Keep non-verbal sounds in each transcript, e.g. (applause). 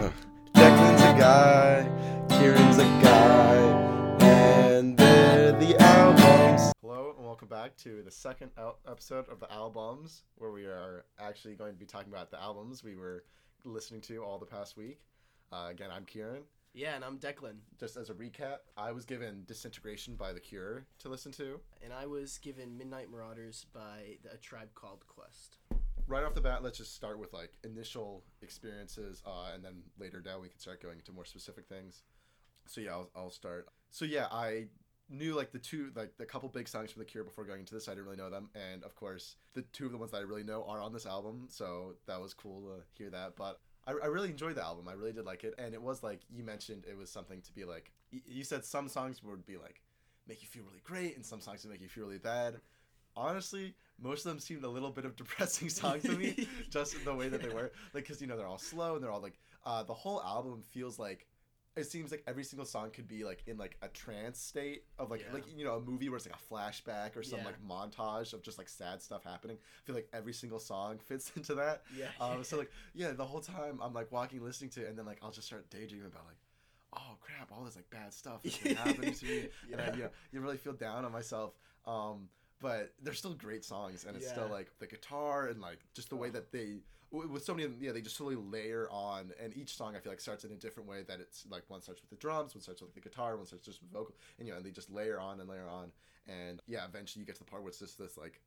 Uh, Declan's a guy, Kieran's a guy, and they're the albums. Hello, and welcome back to the second out episode of the albums, where we are actually going to be talking about the albums we were listening to all the past week. Uh, again, I'm Kieran. Yeah, and I'm Declan, Just as a recap, I was given Disintegration by The Cure to listen to. and I was given Midnight Marauders by the, a tribe called Quest. Right off the bat, let's just start with like initial experiences, uh, and then later down we can start going into more specific things. So yeah, I'll, I'll start. So yeah, I knew like the two like the couple big songs from The Cure before going into this. I didn't really know them, and of course the two of the ones that I really know are on this album. So that was cool to hear that. But I, really enjoyed the album. I really did like it, and it was like you mentioned, it was something to be like. You said some songs would be like make you feel really great, and some songs would make you feel really bad. Honestly, most of them seemed a little bit of depressing (laughs) songs to me (laughs) just in the way that they were like because you know they're all slow and they're all like uh the whole album feels like it seems like every single song could be like in like a trance state of like Yeah. like you know a movie where it's like a flashback or some Yeah. like montage of just like sad stuff happening i feel like every single song (laughs) fits into that Yeah. um so like yeah the whole time i'm like walking listening to it and then like i'll just start daydreaming about like oh crap all this like bad stuff been happening to me and I, Yeah. you know you really feel down on myself um but they're still great songs and it's still like the guitar and like just the way Oh. that they with so many of them yeah they just slowly layer on and each song i feel like starts in a different way that it's like one starts with the drums one starts with the guitar one starts just with vocal and you know and they just layer on and layer on and yeah eventually you get to the part where it's just this like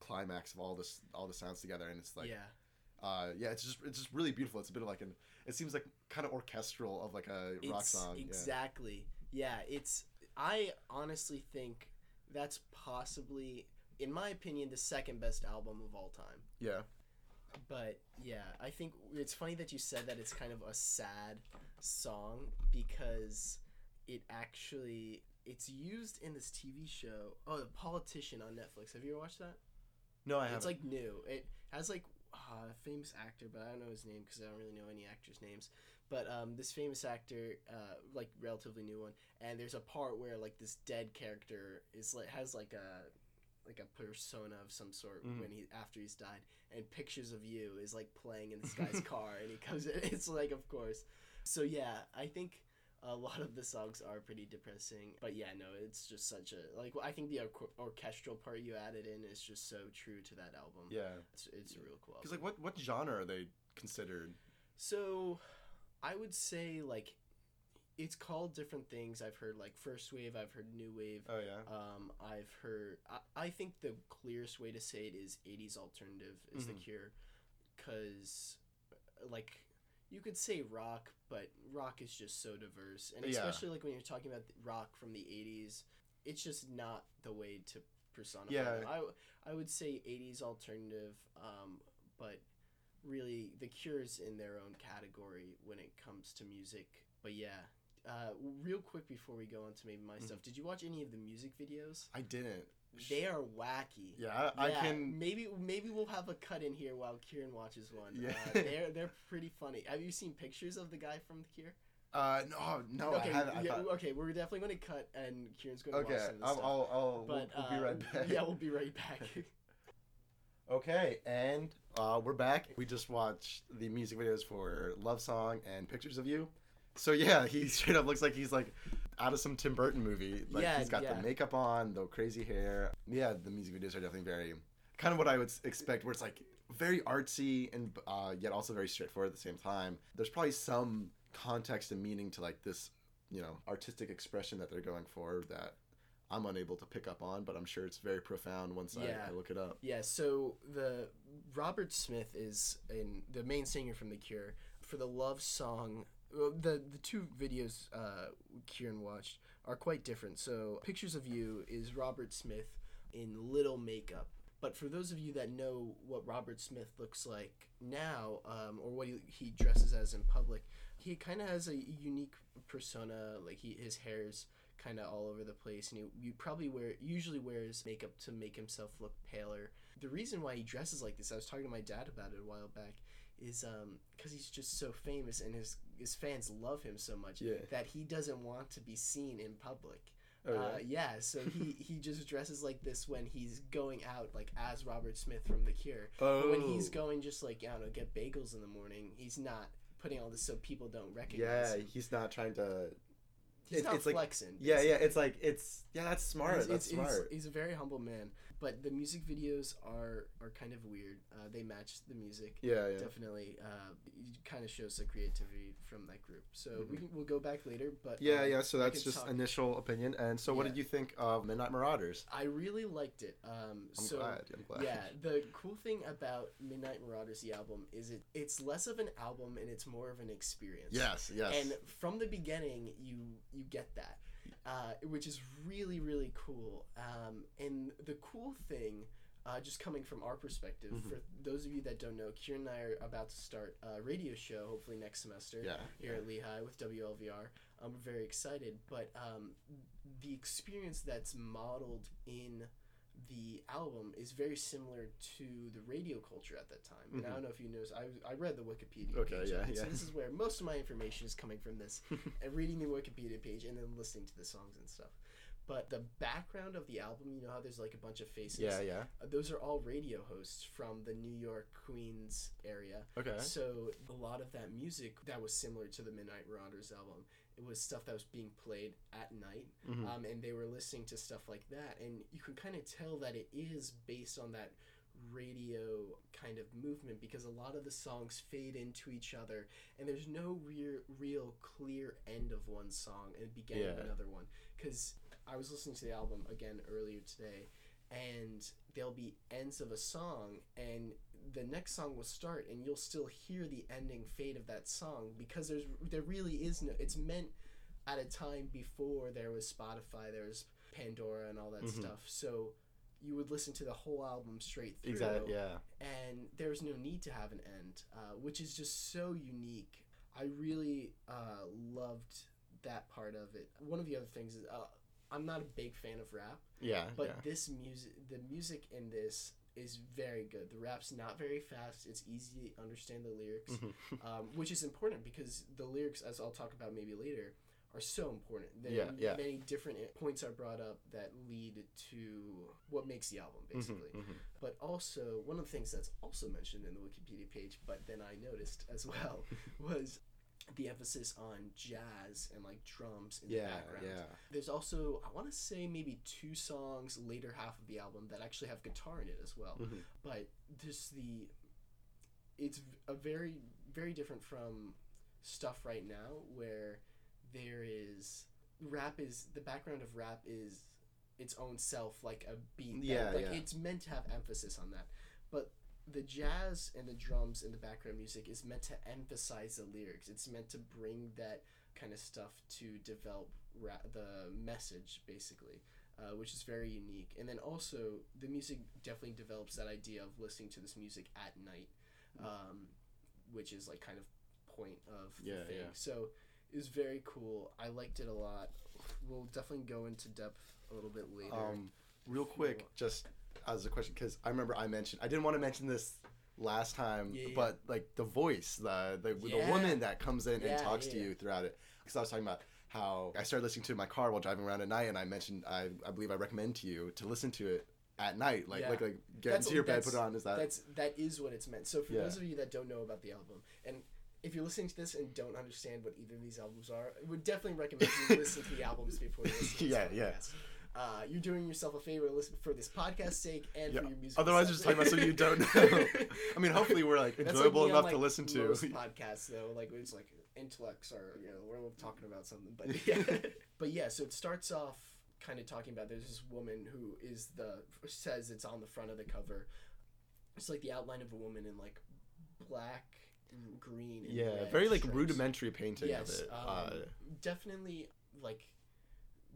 climax of all this all the sounds together and it's like yeah. uh yeah it's just it's just really beautiful it's a bit of like an it seems like kind of orchestral of like a rock It's song yeah. exactly. Yeah. it's. I honestly think that's possibly, in my opinion, the second best album of all time. yeah But yeah, I think it's funny that you said that it's kind of a sad song because it actually it's used in this TV show. Oh, The Politician on Netflix. Have you ever watched that? no i haven't It's like new. It has like uh, a famous actor, but I don't know his name because I don't really know any actors' names. But um, this famous actor, uh, like relatively new one, and there's a part where like this dead character is like has like a like a persona of some sort Mhm. when he after he's died, and pictures of you is like playing in this guy's (laughs) car, and he comes. in. (laughs) It's like of course. So yeah, I think a lot of the songs are pretty depressing but yeah no it's just such a like i think the or- orchestral part you added in is just so true to that album yeah it's, it's a real cool because like what what genre are they considered so i would say like it's called different things i've heard like first wave i've heard new wave oh yeah um i've heard i, I think the clearest way to say it is 80s alternative is the Mhm. cure because like you could say rock but rock is just so diverse and Yeah. especially like when you're talking about rock from the 80s it's just not the way to personify Yeah. it. I would say 80s alternative um, but really the cure's in their own category when it comes to music but yeah uh, real quick before we go on to maybe my Mhm. stuff did you watch any of the music videos i didn't they are wacky yeah i, I can maybe maybe we'll have a cut in here while Kieran watches one. Yeah. Uh, they're they're pretty funny. Have you seen pictures of the guy from the Cure? uh no no okay, i haven't I yeah, thought- okay, we're definitely going to cut, and Kieran's going to okay watch some of this I'll, stuff. I'll, I'll but we'll, we'll be uh, right back Yeah, we'll be right back. (laughs) Okay, and uh, we're back. We just watched the music videos for Love Song and Pictures of You. So yeah, (laughs) he straight up looks like he's like out of some Tim Burton movie. Like Yeah, he's got yeah. the makeup on, the crazy hair. Yeah, the music videos are definitely very kind of what I would expect, where it's like very artsy and uh, yet also very straightforward at the same time. There's probably some context and meaning to like this, you know, artistic expression that they're going for that I'm unable to pick up on, but I'm sure it's very profound once I, Yeah. I look it up. yeah, so the Robert Smith is in the main singer from the Cure for the love song. The the two videos uh, Kieran watched are quite different. So pictures of you is Robert Smith in little makeup. But for those of you that know what Robert Smith looks like now, um, or what he, he dresses as in public, he kind of has a unique persona. Like he his hair's kind of all over the place, and he you probably wear usually wears makeup to make himself look paler. The reason why he dresses like this, I was talking to my dad about it a while back, is um because he's just so famous and his his fans love him so much Yeah. that he doesn't want to be seen in public. Oh, uh, yeah? yeah, so he, (laughs) he just dresses like this when he's going out, like as Robert Smith from The Cure. But when he's Oh. going just like I don't know, get bagels in the morning, he's not putting all this so people don't recognize Yeah, him. he's not trying to. He's it- not it's like- flexing. Yeah, yeah. basically. It's like it's yeah. That's smart. He's- that's it's- smart. He's, a very humble man, but the music videos are are kind of weird. Uh, they match the music. yeah, yeah. Definitely, uh, it kind of shows the creativity from that group. So we Mhm. can, we'll go back later, but Yeah, um, yeah. So that's just talk- initial opinion. And so, what Yeah. did you think of Midnight Marauders? I really liked it. Um, I'm so glad. I'm glad. yeah, the cool thing about Midnight Marauders, the album, is it it's less of an album and it's more of an experience. Yes. Yes. And from the beginning, you you get that, uh, which is really really cool. Um, and the cool thing, uh, just coming from our perspective, Mhm. for those of you that don't know, Kieran and I are about to start a radio show, hopefully next semester yeah. here at Lehigh with WLVR. I'm very excited, but um, the experience that's modeled in the album is very similar to the radio culture at that time. And I don't know if you noticed, I, I read the Wikipedia Okay, page. yeah, it, So yeah. this is where most of my information is coming from this, (laughs) and reading the Wikipedia page and then listening to the songs and stuff. But the background of the album, you know how there's like a bunch of faces? Yeah. Yeah. Uh, those are all radio hosts from the New York, Queens area. Okay. So a lot of that music that was similar to the Midnight Marauders album, it was stuff that was being played at night, Mhm. um, and they were listening to stuff like that, and you can kind of tell that it is based on that radio kind of movement because a lot of the songs fade into each other, and there's no real, real clear end of one song and beginning of another one. Because I was listening to the album again earlier today, and there'll be ends of a song and the next song will start and you'll still hear the ending fade of that song because there's there really is no it's meant at a time before there was Spotify there was Pandora and all that Mhm. stuff so you would listen to the whole album straight through Exactly. Yeah. and there's no need to have an end, uh, which is just so unique. I really uh, loved that part of it. One of the other things is uh, I'm not a big fan of rap, Yeah. but yeah. this music, the music in this is very good. The rap's not very fast. It's easy to understand the lyrics, Mhm. (laughs) um, which is important because the lyrics, as I'll talk about maybe later, are so important. There Yeah, yeah. Many different points are brought up that lead to what makes the album, basically. Mhm, mhm. But also, one of the things that's also mentioned in the Wikipedia page, but then I noticed as well, (laughs) was the emphasis on jazz and like drums in the background. Yeah. There's also, I want to say, maybe two songs later half of the album that actually have guitar in it as well. Mhm. But just the, it's a very, very different from stuff right now where there is rap is the background of rap is its own self like a beat that- Yeah, like yeah. it's meant to have emphasis on that but the jazz and the drums and the background music is meant to emphasize the lyrics. It's meant to bring that kind of stuff to develop ra- the message basically uh, which is very unique. And then also the music definitely develops that idea of listening to this music at night um, which is like kind of point of Yeah, the thing. yeah. so it was very cool. I liked it a lot. We'll definitely go into depth a little bit later. Um, real quick, just as a question, because I remember I mentioned I didn't want to mention this last time, Yeah, yeah. but like the voice, the the, the woman that comes in Yeah, and talks yeah, to you throughout it. Because I was talking about how I started listening to my car while driving around at night, and I mentioned I, I believe I recommend to you to listen to it at night, like Yeah. like like get That's- into your bed, put it on. Is that that's that is what it's meant so for Yeah. those of you that don't know about the album and if you're listening to this and don't understand what either of these albums are, I would definitely recommend you listen to the albums before you listen to this (laughs) Yeah, yeah. Uh, you're doing yourself a favor listen for this podcast sake and Yeah. for your music. Otherwise, we're just talking about something you don't (laughs) know. I mean, hopefully, we're like enjoyable on, enough like, to listen to. (laughs) Podcasts though, like it's like intellects are you know we're talking about something, but (laughs) yeah, but yeah. So it starts off kind of talking about there's this woman who is the says it's on the front of the cover. It's like the outline of a woman in like black, and green, and yeah, very like stripes. rudimentary painting Yes, of it. um, uh, definitely like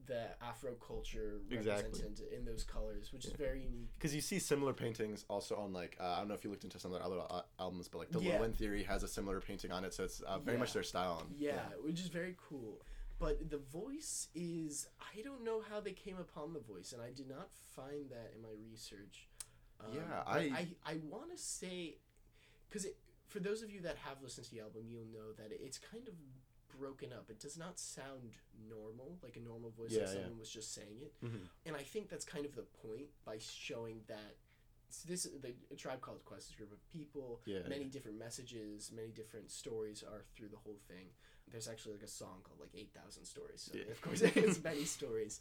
the Afro culture Exactly. represented in those colors, which is very unique. Because you see similar paintings also on like uh, I don't know if you looked into some of their other uh, albums, but like the Yeah. Low End Theory has a similar painting on it, so it's uh, very much their style. and- Yeah, which is very cool. But the voice is I don't know how they came upon the voice, and I did not find that in my research. Um, Yeah, I- I I want to say because for those of you that have listened to the album, you'll know that it's kind of broken up. It does not sound normal, like a normal voice, Yeah, like yeah. someone was just saying it. Mhm. And I think that's kind of the point by showing that So this the a tribe called Quest is a group of people. Yeah, many yeah. different messages, many different stories are through the whole thing. There's actually like a song called like Eight Thousand Stories. So Yeah. of course (laughs) it's many stories.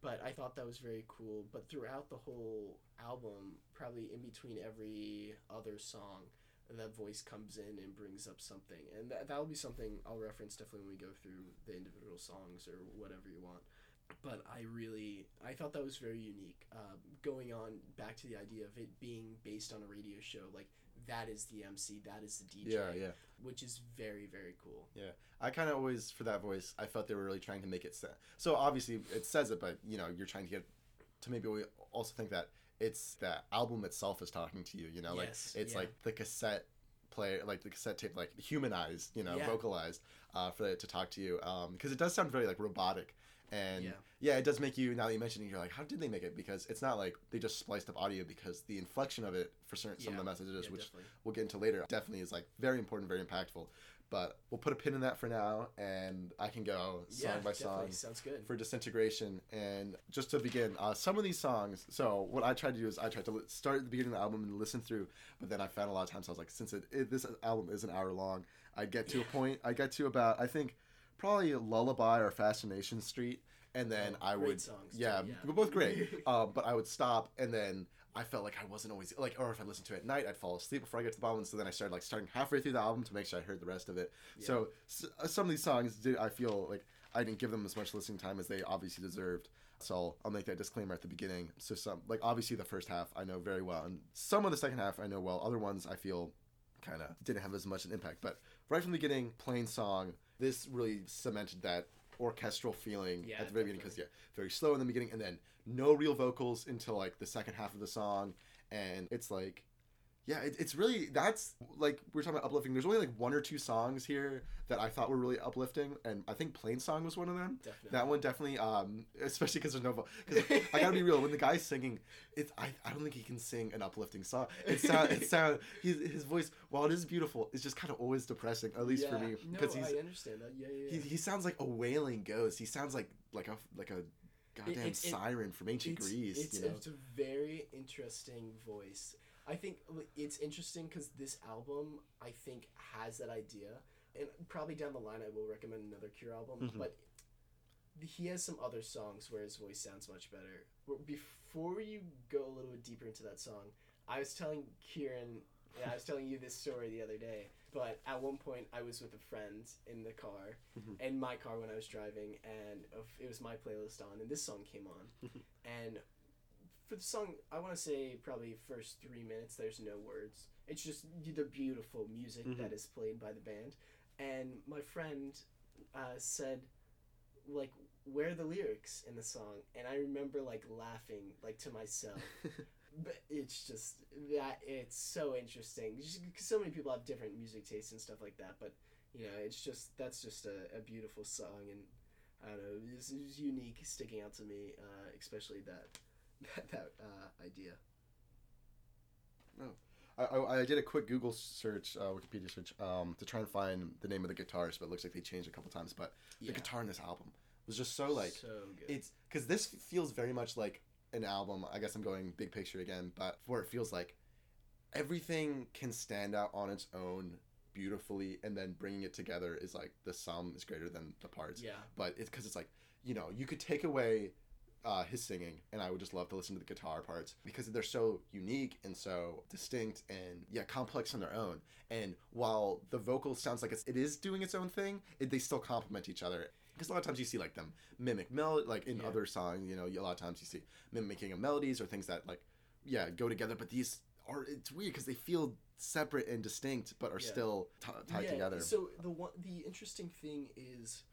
But I thought that was very cool. But throughout the whole album, probably in between every other song, that voice comes in and brings up something, and that that'll be something I'll reference definitely when we go through the individual songs or whatever you want. But I really, I thought that was very unique. Uh, going on back to the idea of it being based on a radio show, like that is the MC, that is the DJ, Yeah, yeah. which is very very cool. Yeah, I kind of always for that voice. I felt they were really trying to make it. Sa- so obviously it says it, but you know you're trying to get to maybe we also think that it's that album itself is talking to you. You know, Yes, like it's yeah. like the cassette player, like the cassette tape, like humanized. You know, Yeah. vocalized uh, for it to talk to you. Because it does sound very like robotic. And Yeah. yeah. it does make you. Now that you mention it, you're like, how did they make it? Because it's not like they just spliced up audio. Because the inflection of it for certain some of the messages, yeah, which definitely. we'll get into later, definitely is like very important, very impactful. But we'll put a pin in that for now, and I can go song yeah, by song sounds good. for disintegration. And just to begin, uh, some of these songs. So what I tried to do is I tried to start at the beginning of the album and listen through. But then I found a lot of times I was like, since it, it this album is an hour long, I get to a point. I get to about I think probably Lullaby or Fascination Street, and then Oh, I great would songs, too, yeah, yeah. we're both great. um, (laughs) but I would stop and then. I felt like I wasn't always like, or if I listened to it at night, I'd fall asleep before I get to the bottom. And so then I started like starting halfway through the album to make sure I heard the rest of it. Yeah. So s- uh, some of these songs did I feel like I didn't give them as much listening time as they obviously deserved. So I'll, I'll make that disclaimer at the beginning. So some like obviously the first half I know very well, and some of the second half I know well. Other ones I feel kind of didn't have as much an impact. But right from the beginning, plain song. This really cemented that orchestral feeling Yeah, at the very beginning because yeah, very slow in the beginning, and then no real vocals until like the second half of the song, and it's like yeah, it, it's really that's like we are talking about uplifting. There's only like one or two songs here that I thought were really uplifting, and I think "Plain Song" was one of them. Definitely. That one definitely, um, (laughs) especially because there's no. Because I gotta be real, when the guy's singing, it's I, I don't think he can sing an uplifting song. It (laughs) sound it sound his his voice while it is beautiful, it's just kind of always depressing, at least for Yeah. me, No, because he's I understand that. Yeah, yeah. he, yeah. he sounds like a wailing ghost. He sounds like like a like a goddamn it- it- siren from ancient it's, Greece. It's, you know? it's a very interesting voice. I think it's interesting because this album, I think, has that idea. And probably down the line, I will recommend another Cure album. Mhm. But he has some other songs where his voice sounds much better. Before you go a little bit deeper into that song, I was telling Kieran, yeah, (laughs) I was telling you this story the other day. But at one point, I was with a friend in the car, Mhm. in my car when I was driving, and it was my playlist on, and this song came on. (laughs) and for the song, I want to say probably first three minutes, there's no words. It's just the beautiful music Mhm. that is played by the band. And my friend uh, said, like, where are the lyrics in the song? And I remember, like, laughing, like, to myself. (laughs) but it's just that it's so interesting. Because so many people have different music tastes and stuff like that but you know it's just that's just a, a beautiful song and i don't know it's, it's unique sticking out to me uh, especially that (laughs) that, that uh, idea. I, I, I did a quick Google search, uh, Wikipedia search, um, to try and find the name of the guitarist, but it looks like they changed a couple times. But yeah. the guitar in this album was just so like so it's because this feels very much like an album. I guess I'm going big picture again, but where it feels like everything can stand out on its own beautifully, and then bringing it together is like the sum is greater than the parts. yeah But it's because it's like you know you could take away uh, his singing, and I would just love to listen to the guitar parts because they're so unique and so distinct and yeah complex on their own. And while the vocal sounds like it's, it is doing its own thing, it, they still complement each other. Because a lot of times you see like them mimic mel like in Yeah. other songs, you know, a lot of times you see mimicking of melodies or things that like yeah go together. But these are it's weird because they feel separate and distinct, but are Yeah. still t- tied yeah, together. so the one the interesting thing is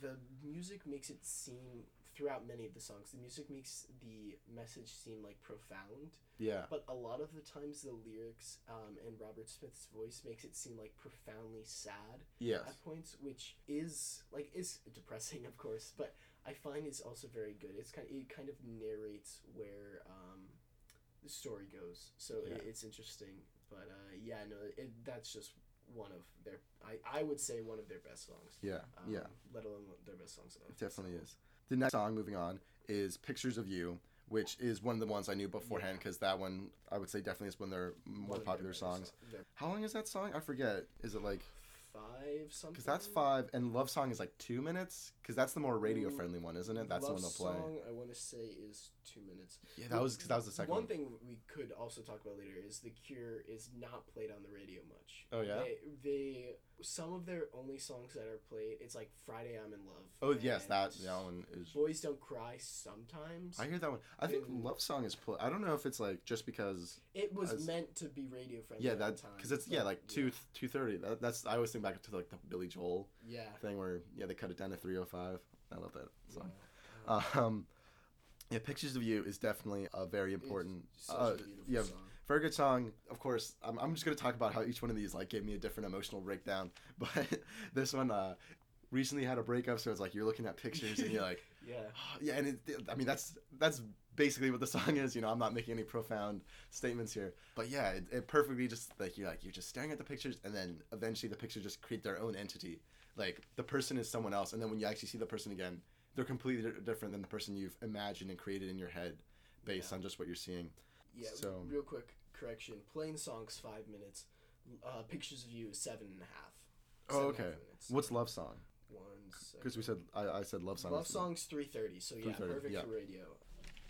the music makes it seem throughout many of the songs the music makes the message seem like profound yeah, But a lot of the times, the lyrics um, and Robert Smith's voice makes it seem like profoundly sad yes, at points, which is like is depressing, (laughs) of course. But I find is also very good. It's kind of, it kind of narrates where um, the story goes, so Yeah. it, it's interesting. But uh, yeah, no, it, that's just one of their. I, I would say one of their best songs. yeah, Um, yeah. Let alone their best songs. It definitely is. The next song, moving on, is "Pictures of You," which is one of the ones I knew beforehand because that one I would say definitely is one of their more of popular songs. their How long is that song? I forget. Is it like Five something. because that's five and Love Song is like two minutes because that's the more radio friendly mm, one, isn't it? That's Love the one they'll play. Song, I want to say is two minutes. Yeah, that was because that was the second one one. thing we could also talk about later is the Cure is not played on the radio much. Oh, yeah? They, they some of their only songs that are played. It's like Friday I'm in Love. Oh yes, that that one is. Boys Don't Cry sometimes. I hear that one. I think And- Love Song is. Pl- I don't know if it's like just because. it was as- meant to be radio friendly. Yeah, at that because it's yeah like two two thirty. That, that's I always think back to like the Billy Joel Yeah. thing where yeah they cut it down to three oh five. I love that song. yeah. Um, yeah, Pictures of You is definitely a very important. It's such Uh, a beautiful yeah, song. Very good song. Of course, I'm, I'm just gonna talk about how each one of these like gave me a different emotional breakdown. (laughs) But this one uh, recently had a breakup, so it's like you're looking at pictures and you're like, (laughs) Yeah. (gasps) yeah, and it, I mean that's that's basically what the song is. You know, I'm not making any profound statements here, but yeah, it, it perfectly just like you're like you're just staring at the pictures, and then eventually the pictures just create their own entity. Like the person is someone else, and then when you actually see the person again, they're completely di- different than the person you've imagined and created in your head, based Yeah. on just what you're seeing. Yeah. So- real quick correction: plain songs five minutes. Uh, Pictures of You is seven and a half. Oh, Seven and a half okay. minutes. What's love song? One Because we said I, I said love song. Love Song's 330, so yeah, 3:30, perfect yeah. for radio.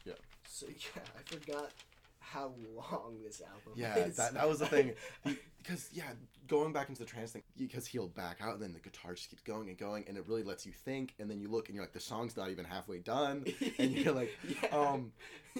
Yeah. So (laughs) yeah, I forgot how long this album Yeah, is. that, that was the thing. Because yeah, going back into the trance thing, because he'll back out, and then the guitar just keeps going and going, and it really lets you think. And then you look, and you're like, the song's not even halfway done, (laughs) and you're like, (laughs) yeah. um,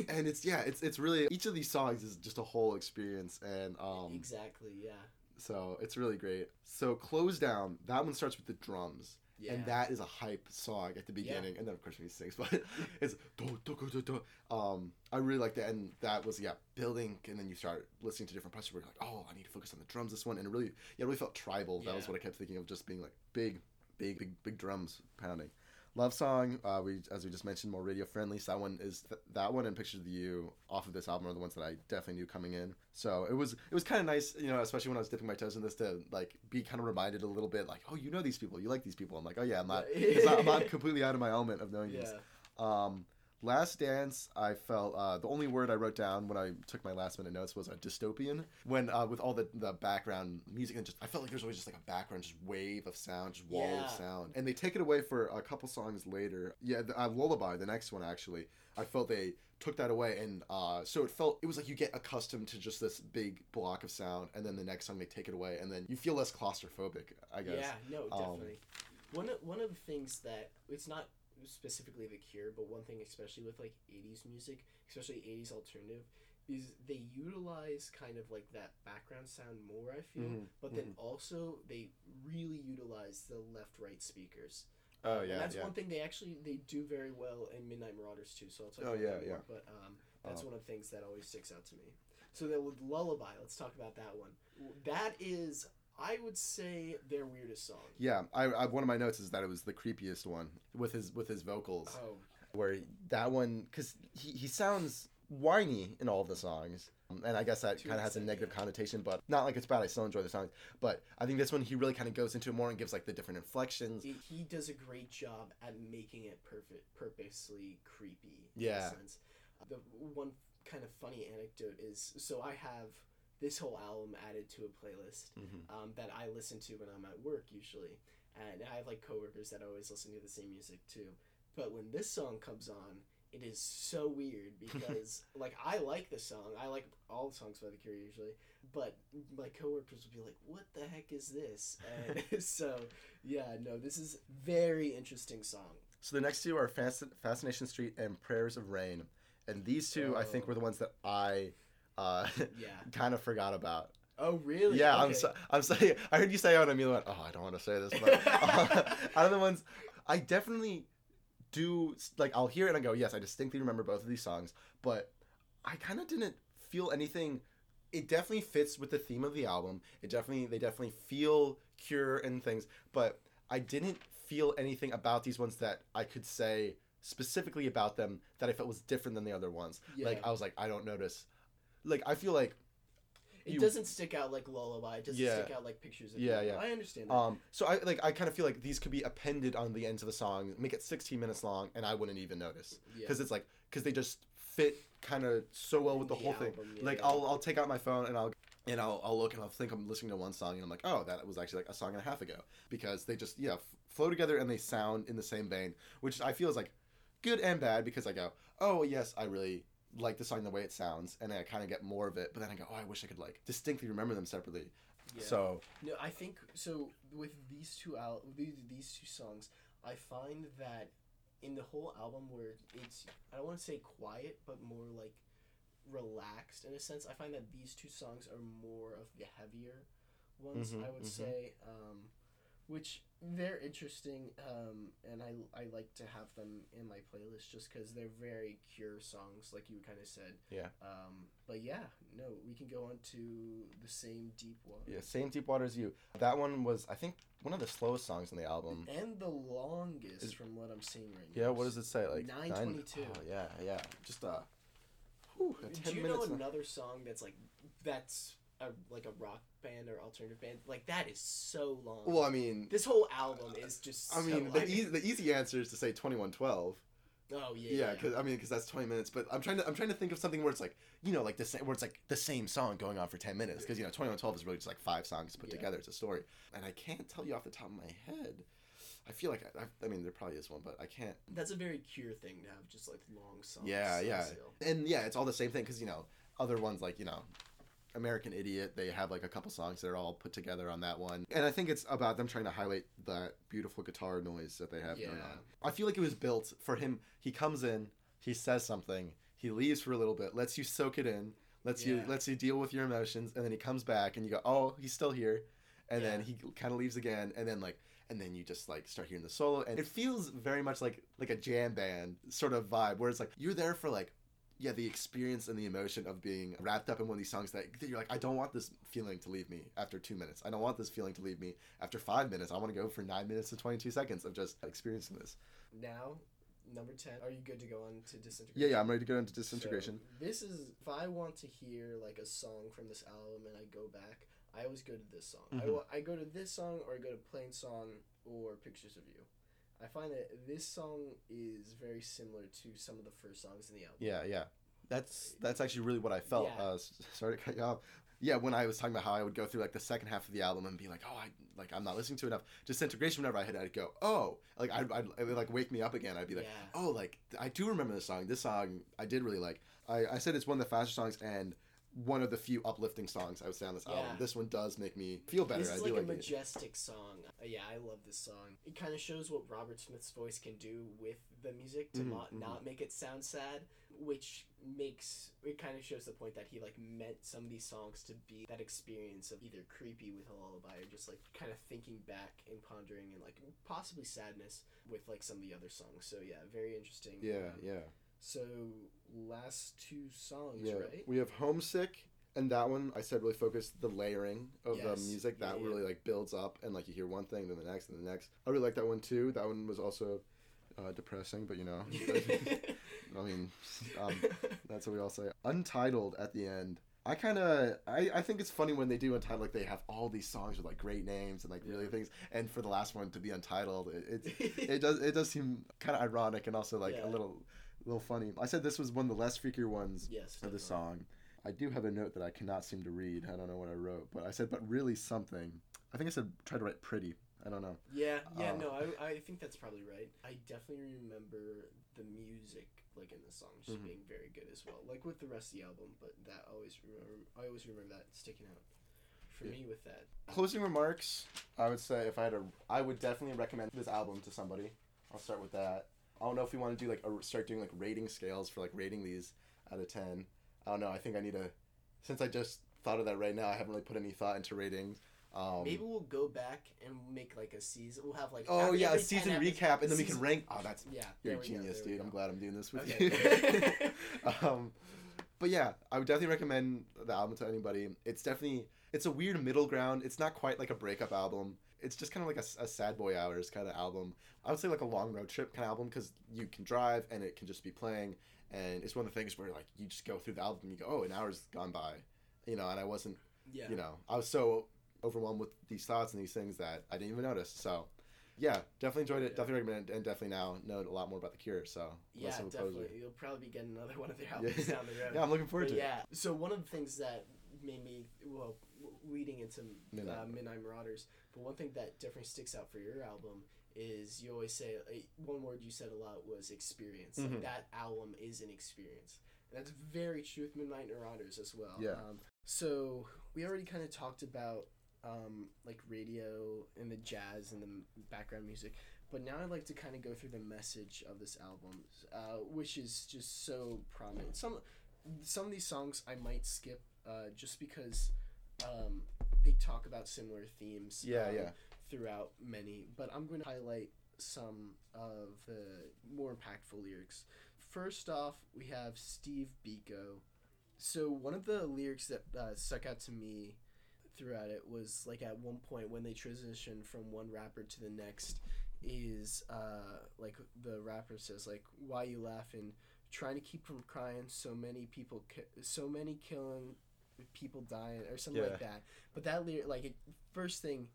and it's yeah, it's it's really each of these songs is just a whole experience, and um, exactly, yeah. so it's really great. So close down. That one starts with the drums. Yeah. And that is a hype song at the beginning, and then of course when he sings, (laughs) but it's do, do, do, do, um I really like that, and that was yeah building, and then you start listening to different parts where you're like, oh, I need to focus on the drums this one, and it really yeah it really felt tribal. That was what I kept thinking of, just being like big, big, big, big drums pounding. Love song, uh, we as we just mentioned, more radio friendly. So that one is th- that one and Pictures of You off of this album are the ones that I definitely knew coming in. So it was it was kind of nice, you know, especially when I was dipping my toes in this to like be kind of reminded a little bit, like, oh, you know these people, you like these people. I'm like, oh yeah, I'm not, not I'm not (laughs) completely out of my element of knowing these. Um, Last Dance, I felt uh, the only word I wrote down when I took my last minute notes was a dystopian. When uh, with all the, the background music and just I felt like there's always just like a background just wave of sound, just wall Yeah. of sound, and they take it away for a couple songs later. Yeah, the, uh, Lullaby, the next one actually, I felt they took that away, and uh, so it felt it was like you get accustomed to just this big block of sound, and then the next song they take it away, and then you feel less claustrophobic. I guess. Yeah, no, Um, definitely. one of, one of the things that it's not specifically the Cure, but one thing especially with like '80s music, especially '80s alternative, is they utilize kind of like that background sound more. I feel, Mhm, but then also they really utilize the left-right speakers. Oh yeah, and that's yeah. one thing they actually they do very well in Midnight Marauders too. So I'll talk Oh, about yeah, that yeah. more, But um, that's Oh. one of the things that always sticks out to me. So then with Lullaby, let's talk about that one. That is, I would say, their weirdest song. Yeah, I, I one of my notes is that it was the creepiest one with his with his vocals. Oh, where that one because he, he sounds whiny in all of the songs Um, and i guess that kind of has a negative connotation but not like it's bad i still enjoy the songs but i think this one he really kind of goes into it more and gives like the different inflections he, he does a great job at making it perfect, purposely creepy. Yeah. The one kind of funny anecdote is so I have this whole album added to a playlist Mhm. um, that I listen to when I'm at work usually, and I have like coworkers that always listen to the same music too. But when this song comes on, it is so weird (laughs) because like I like the song, I like all the songs by The Cure usually, but my coworkers would be like, "What the heck is this?" And (laughs) (laughs) so yeah, no, this is very interesting song. so the next two are Fasc- fascination street and prayers for rain and these two i think Oh. were the ones that i uh, Yeah. (laughs) kind of forgot about Oh really? Yeah, I'm Okay. so, I'm saying. (laughs) I heard you say and I went, "Oh, I don't want to say this." But uh, (laughs) out of the ones, I definitely do like. I'll hear it and I go, "Yes, I distinctly remember both of these songs," but I kind of didn't feel anything. It definitely fits with the theme of the album. It definitely they definitely feel Cure and things, but I didn't feel anything about these ones that I could say specifically about them that I felt was different than the other ones. Like I was like, I don't notice. Like I feel like It you- doesn't stick out like Lullaby. It doesn't Yeah. stick out like Pictures of Yeah, You. yeah. I understand that. Um, so I like I kind of feel like these could be appended on the ends of the song, make it 16 minutes long, and I wouldn't even notice yeah. because it's like because they just fit kind of so well with the, The whole thing. yeah, like yeah. I'll I'll take out my phone and I'll and I'll, I'll look and I'll think I'm listening to one song and I'm like, oh, that was actually like a song and a half ago because they just yeah f- flow together and they sound in the same vein, which I feel is like good and bad because I go, oh yes, I really like the song the way it sounds, and I kind of get more of it, but then I go, oh, I wish I could like distinctly remember them separately. Yeah. So No, I think so. With these two al- these these two songs, I find that in the whole album, where it's I don't want to say quiet, but more like relaxed in a sense. I find that these two songs are more of the heavier ones. Mhm, I would mhm. say, um, which they're interesting, um, and I I like to have them in my playlist just because they're very Cure songs, like you kind of said. Yeah. Um, but yeah, no, we can go on to the same deep water. yeah, same deep water as you. That one was I think one of the slowest songs on the album. and the longest Is- from what I'm seeing right now. Yeah, what does it say? Like nine- 9:22. Oh, yeah, yeah. Just uh, whew, a Do you minutes. know another song that's like that's a, like a rock band or alternative band? Like that is so long. well, I mean, this whole album is just. I mean, so, the easy the easy answer is to say twenty one twelve. Oh yeah. Yeah, because I mean, because that's twenty minutes. But I'm trying to I'm trying to think of something where it's like you know like the same where it's like the same song going on for ten minutes. Because you know twenty one twelve is really just like five songs put Yeah. together. It's a story, and I can't tell you off the top of my head. I feel like I, I, mean there probably is one, but I can't. That's a very Cure thing to have just like long songs. Yeah, yeah. still. And yeah, it's all the same thing because you know other ones like you know American Idiot, they have like a couple songs that are all put together on that one, and I think it's about them trying to highlight that beautiful guitar noise that they have going on. I feel like it was built for him. He comes in, he says something, he leaves for a little bit, lets you soak it in, lets you lets you deal with your emotions, and then he comes back and you go, oh, he's still here, and then he kind of leaves again, and then like. And then you just like start hearing the solo, and it feels very much like like a jam band sort of vibe, where it's like you're there for like yeah, the experience and the emotion of being wrapped up in one of these songs that, that you're like, I don't want this feeling to leave me after two minutes. I don't want this feeling to leave me after five minutes. I want to go for nine minutes and 22 seconds of just experiencing this. Now, number ten. Are you good to go on to disintegration? Yeah, yeah, I'm ready to go into disintegration. So, this is if I want to hear like a song from this album and I go back, I always go to this song. I Mhm. wa- I, go to this song or I go to Plain Song or Pictures of You. I find that this song is very similar to some of the first songs in the album. yeah, yeah. That's that's actually really what I felt. Yeah. Uh, sorry to cut you off. Yeah, when I was talking about how I would go through like the second half of the album and be like, oh, I like I'm not listening to enough. Disintegration. Whenever I hit, it, I'd go, oh, like I'd, I'd it would like wake me up again. I'd be like, yeah. oh, like I do remember this song. This song I did really like. I, I said it's one of the faster songs and one of the few uplifting songs I would say on this album. This one does make me feel better. This I is do like a like it. majestic song. Uh, yeah, I love this song. It kind of shows what Robert Smith's voice can do with the music to Mhm, not, mhm. not make it sound sad, which makes it kind of shows the point that he like meant some of these songs to be that experience of either creepy with a lullaby or just like kind of thinking back and pondering and like possibly sadness with like some of the other songs. So yeah, very interesting. Yeah, Um, yeah, So last two songs, yeah. right? We have homesick. And that one, I said, really focused the layering of Yes. the music. That Yeah, yeah. really like builds up, and like you hear one thing, then the next, and the next. I really like that one too. That one was also uh, depressing, but you know, (laughs) (laughs) I mean, um, That's what we all say. Untitled at the end. I kind of I, I think it's funny when they do untitled like they have all these songs with like great names and like really things and for the last one to be untitled it it, (laughs) it does it does seem kind of ironic and also like Yeah. a little little funny. I said this was one of the less freakier ones yes. of the song. I do have a note that I cannot seem to read. I don't know what I wrote, but I said but really something. I think I said try to write pretty. I don't know. Yeah, yeah, Uh, no, I, I think that's probably right. I definitely remember the music, like in the song, just Mhm. being very good as well. Like with the rest of the album, but that always remember. I always remember that sticking out for Yeah. me with that. Closing remarks. I would say if I had a, I would definitely recommend this album to somebody. I'll start with that. I don't know if we want to do like a, start doing like rating scales for like rating these out of ten. I don't know. I think I need to. Since I just thought of that right now, I haven't really put any thought into ratings. Um, Maybe we'll go back and make like a season. We'll have like Oh yeah, a every 10 season recap, and then we can rank. Oh, that's Yeah, you're a we go, genius, dude. I'm glad I'm doing this with Okay. you. (laughs) um, but yeah, I would definitely recommend the album to anybody. It's definitely it's a weird middle ground. It's not quite like a breakup album. It's just kind of like a, a sad boy hours kind of album. I would say like a long road trip kind of album because you can drive and it can just be playing. And it's one of the things where like you just go through the album and you go, oh, an hour's gone by, you know. And I wasn't, yeah. you know, I was so overwhelmed with these thoughts and these things that I didn't even notice. So, yeah, definitely enjoyed it. Yeah. Definitely recommend it, and definitely now know a lot more about the Cure. So Yeah, less of a definitely. You'll probably be getting another (laughs) one of their Yeah. albums down the road. (laughs) Yeah, I'm looking forward But to it. yeah. So one of the things that made me well leading into Midnight. uh, Midnight Marauders, but one thing that definitely sticks out for your album is you always say uh, one word you said a lot was experience. Mhm. Like that album is an experience. And that's very true with Midnight Marauders as well. Yeah. Um, so we already kind of talked about um, like radio and the jazz and the m- background music. But now I'd like to kind of go through the message of this album, uh, which is just so prominent. Some some of these songs I might skip uh, just because um, they talk about similar themes. Yeah, um, yeah. Throughout many, but I'm going to highlight some of the more impactful lyrics. First off, we have Steve Biko. So one of the lyrics that uh, stuck out to me throughout it was like at one point when they transition from one rapper to the next is uh like the rapper says like why you laughing trying to keep from crying so many people ki- so many killing people dying or something Yeah. like that but that lyric like it, first thing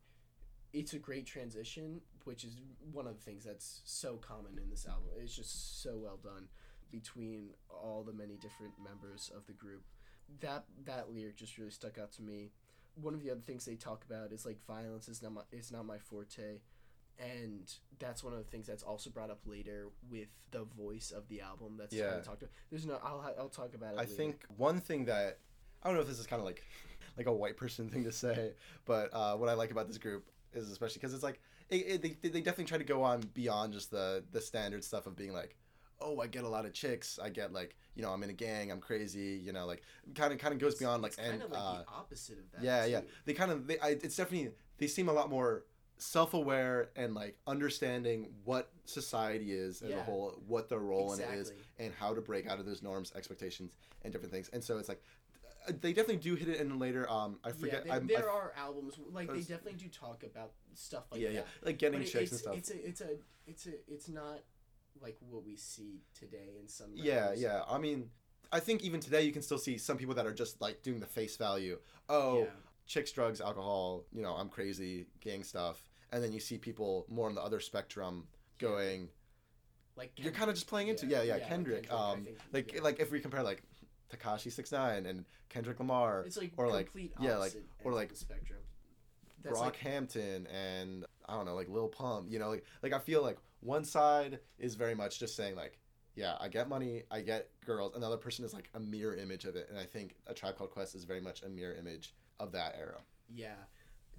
it's a great transition which is one of the things that's so common in this album it's just so well done between all the many different members of the group that that lyric just really stuck out to me one of the other things they talk about is like violence is not my is not my forte and that's one of the things that's also brought up later with the voice of the album that's Yeah. talked about there's no i'll i'll talk about it I later. think one thing that I don't know if this is kind of like like a white person thing to say, but uh, what I like about this group is especially because it's like it, it, they they definitely try to go on beyond just the the standard stuff of being like. Oh, I get a lot of chicks. I get like, you know, I'm in a gang. I'm crazy. You know, like, kind of, kind of goes beyond like, and of like uh, the opposite of that yeah, yeah. They kind of, they, I, it's definitely, they seem a lot more self-aware and like understanding what society is as a whole, what their role in it is, and how to break out of those norms, expectations, and different things. And so it's like they definitely do hit it in later. Um, I forget. yeah, I, there, I, are albums like they definitely do talk about stuff like yeah, that yeah, like getting But chicks and stuff. It's a, it's a, it's a, it's not like what we see today in some. yeah, rappers. yeah. I mean, I think even today you can still see some people that are just like doing the face value. Oh, Yeah. chicks, drugs, alcohol. You know, I'm crazy, gang stuff. And then you see people more on the other spectrum going. Like You're kind of just playing into yeah, yeah, Kendrick. I um, think, like yeah. like if we compare like Tekashi Six Nine and Kendrick Lamar, it's like or, like, complete yeah, like- or, like, the spectrum. That's like Brockhampton and I don't know, like Lil Pump. You know, like like I feel like one side is very much just saying like, yeah, I get money, I get girls. Another person is like a mirror image of it, and I think a Tribe Called Quest is very much a mirror image of that era. Yeah,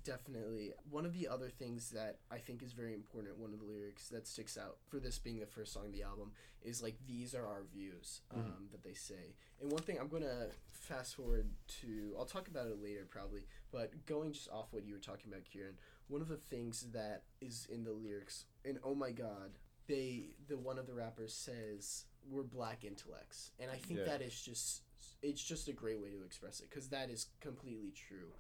definitely. One of the other things that I think is very important, one of the lyrics that sticks out for this being the first song of the album, is like, these are our views um, Mhm. that they say. And one thing I'm going to fast forward to, I'll talk about it later probably, but going just off what you were talking about, Kieran, one of the things that is in the lyrics, and oh my god, they, the one of the rappers says, we're black intellects. And I think Yeah. that is just, it's just a great way to express it because that is completely true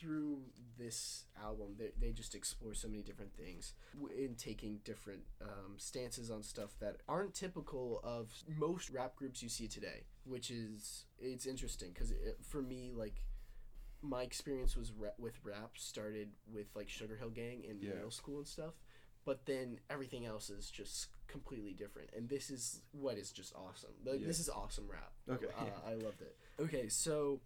through this album, they, they just explore so many different things in taking different um, stances on stuff that aren't typical of most rap groups you see today. Which is it's interesting because it, for me, like my experience was ra- with rap started with like Sugar Hill Gang in Yeah. middle school and stuff, but then everything else is just completely different. And this is what is just awesome. Like Yeah. this is awesome rap. Okay. Uh, I loved it. Okay, so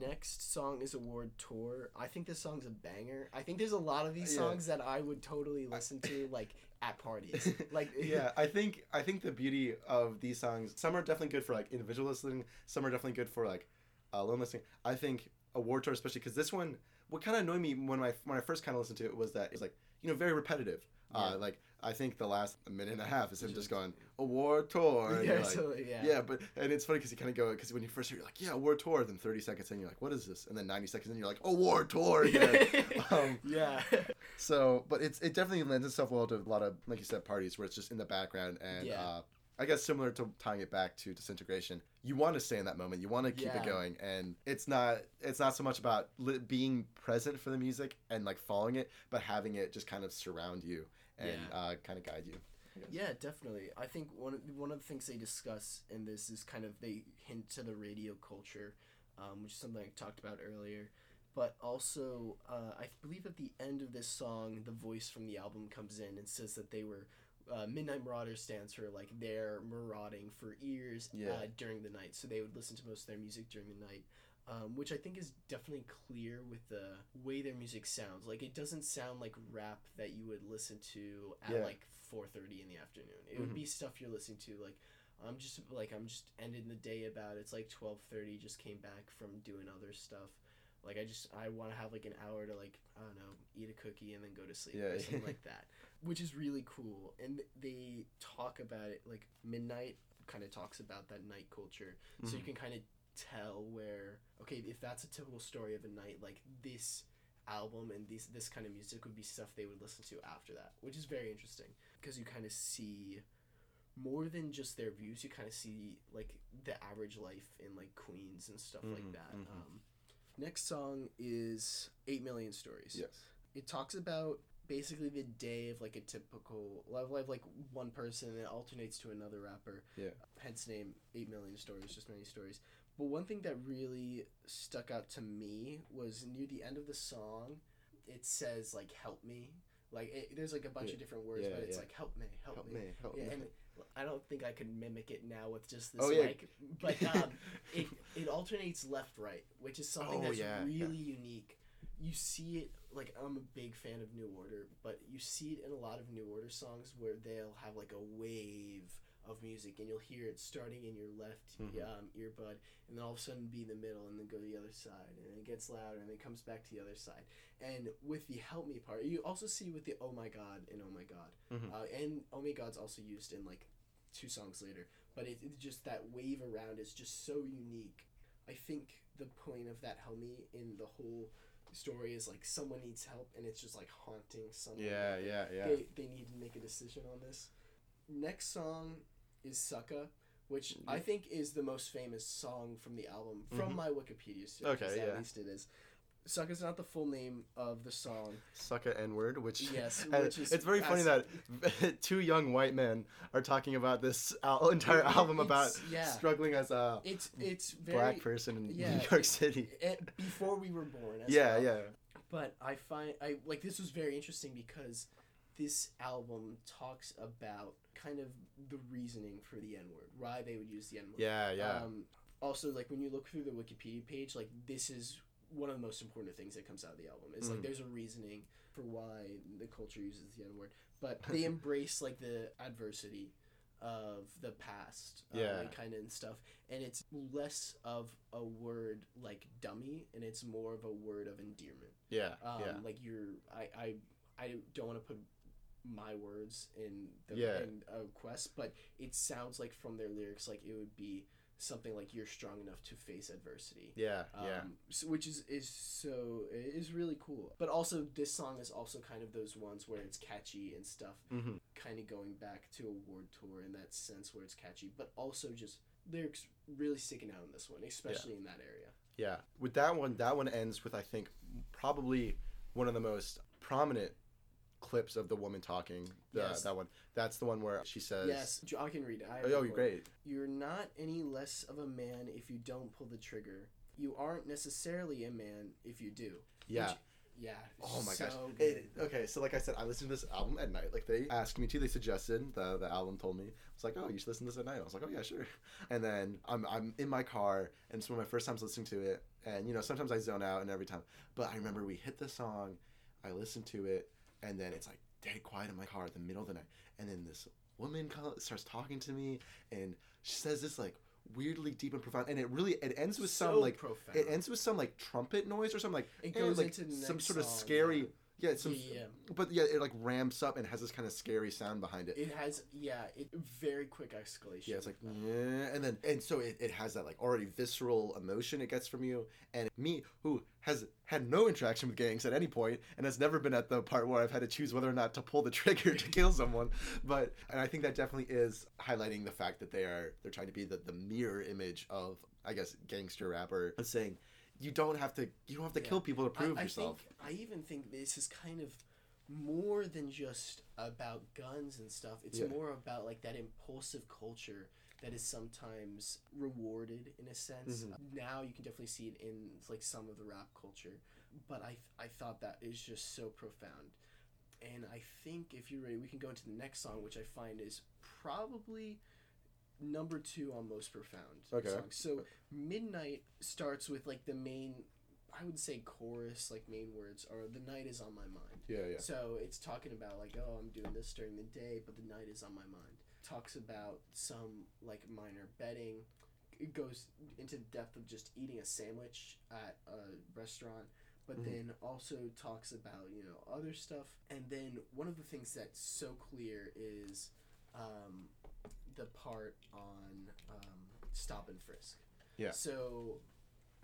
next song is Award Tour. I think this song's a banger. I think there's a lot of these Yeah. songs that I would totally listen to (laughs) like at parties. Like (laughs) yeah, I think I think the beauty of these songs, some are definitely good for like individual listening, some are definitely good for like uh, alone listening. I think Award tour, especially because this one, what kind of annoyed me when I when I first kind of listened to it was that it's like you know very repetitive. Uh, Yeah. like I think the last minute and a half is him Just- going a war tour. Yeah, like, so, yeah. yeah, but and it's funny because you kind of go because when you first hear, you're like, yeah, a war tour. Then 30 seconds in, you're like, what is this? And then 90 seconds in, you're like, a war tour (laughs) again. um, yeah. (laughs) so, but it's it definitely lends itself well to a lot of like you said parties where it's just in the background and Yeah. uh, I guess similar to tying it back to disintegration. You want to stay in that moment. You want to keep it going, and it's not it's not so much about li- being present for the music and like following it, but having it just kind of surround you and Yeah. uh, kind of guide you. Yeah, definitely. I think one of, one of the things they discuss in this is kind of they hint to the radio culture, um, which is something I talked about earlier. but also uh, I believe at the end of this song, the voice from the album comes in and says that they were. Uh, Midnight Marauders stands for like they're marauding for ears Yeah. uh, during the night, so they would listen to most of their music during the night, um, which I think is definitely clear with the way their music sounds. Like it doesn't sound like rap that you would listen to at Yeah. like four thirty in the afternoon. It would Mhm. be stuff you're listening to like I'm just like I'm just ending the day about it's like twelve thirty. Just came back from doing other stuff. Like I just I want to have like an hour to like I don't know eat a cookie and then go to sleep Yeah. or something like (laughs) that, which is really cool. And they talk about it like midnight kind of talks about that night culture, so you Mhm. can kind of tell where okay if that's a typical story of a night like this album and these this kind of music would be stuff they would listen to after that, which is very interesting because you kind of see more than just their views. You kind of see like the average life in like Queens and stuff like Mhm, that. mhm. Um, next song is Eight Million Stories. Yes. It talks about basically the day of like a typical life, life like one person and it alternates to another rapper. Yeah. Hence name Eight Million Stories, just many stories. But one thing that really stuck out to me was near the end of the song, it says like "help me." Like it, there's like a bunch Yeah. of different words, Yeah, but it's yeah. like "help me, help, Help me." me. Help Yeah, me. and I don't think I could mimic it now with just this Oh, mic, but um, (laughs) it it alternates left right, which is something Oh, that's really unique. You see it like I'm a big fan of New Order, but you see it in a lot of New Order songs where they'll have like a wave of music, and you'll hear it starting in your left Mhm. um, earbud, and then all of a sudden be in the middle, and then go to the other side, and it gets louder, and then comes back to the other side. And with the "Help Me" part, you also see with the "Oh My God" and "Oh My God." Mhm. Uh, and Oh My God's also used in like two songs later. But it, it's just that wave around is just so unique. I think the point of that help me in the whole story is like someone needs help and it's just like haunting someone. Yeah, yeah, yeah. They, they need to make a decision on this. Next song is Sucka, which I Mm-hmm. think is the most famous song from the album from Mhm. my Wikipedia search. Okay, At yeah. least it is. Sucka's not the full name of the song. Suck N word, which Yes, (laughs) which is it's very funny that (laughs) two young white men are talking about this al- (laughs) entire It- album about yeah. struggling as a It's it's very black person in yeah, New York City. it, before we were born. Yeah, well. yeah, But I find I like this was very interesting because this album talks about kind of the reasoning for the N word, why they would use the N word. yeah, yeah. Um, also, like when you look through the Wikipedia page, like this is one of the most important things that comes out of the album. Is like Mhm. there's a reasoning for why the culture uses the N word, but they (laughs) embrace like the adversity of the past, um, Yeah. and kind of and stuff, and it's less of a word like dummy, and it's more of a word of endearment. yeah, Um, yeah. Like you're, I, I, I don't want to put my words in the Yeah. in a quest, but it sounds like from their lyrics, like it would be something like you're strong enough to face adversity. Yeah, Um, yeah. so, which is is so is really cool. But also, this song is also kind of those ones where it's catchy and stuff, hmm kind of going back to a ward tour in that sense where it's catchy, but also just lyrics really sticking out in this one, especially in that area. Yeah. With that one, that one ends with I think probably one of the most prominent clips of the woman talking. The, Yes. That one. That's the one where she says, Yes, I can read it. I "Oh, quote. great. You're not any less of a man if you don't pull the trigger. You aren't necessarily a man if you do. Yeah. Which- yeah. Oh my so gosh. It, okay, so like I said, I listened to this album at night. Like they asked me to, they suggested the the album told me. I was like, oh, you should listen to this at night. I was like, oh yeah, sure. And then I'm I'm in my car, and it's one of my first times listening to it. And you know, sometimes I zone out, and every time. But I remember we hit the song, I listened to it, and then it's like dead quiet in my car at the middle of the night, and then this woman starts talking to me, and she says this like weirdly deep and profound, and it really it ends with some like profound. it ends with some like trumpet noise or something like It eh, goes like into some sort of song, scary yeah, some Yeah, yeah. but yeah it like ramps up and has this kind of scary sound behind it It has yeah, it very quick escalation. yeah it's like yeah, and then and so it, it has that like already visceral emotion it gets from you and me who has had no interaction with gangs at any point and has never been at the part where i've had to choose whether or not to pull the trigger to kill someone but and i think that definitely is highlighting the fact that they are they're trying to be the, the mirror image of i guess gangster rapper saying you don't have to you don't have to Yeah. kill people to prove I, I yourself Think, I even think this is kind of more than just about guns and stuff. It's Yeah. more about like that impulsive culture that is sometimes rewarded in a sense. Mhm. Now you can definitely see it in like some of the rap culture. but I I thought that is just so profound, and I think if you're ready, we can go into the next song, which I find is probably number two on most profound Okay. songs. So Midnight starts with like the main, I would say chorus, like main words are "The night is on my mind." Yeah, yeah. So it's talking about like, oh, I'm doing this during the day, but the night is on my mind. Talks about some like minor betting. It goes into the depth of just eating a sandwich at a restaurant, but Mhm. then also talks about you know other stuff. And then one of the things that's so clear is um, the part on um, Stop and Frisk. Yeah. So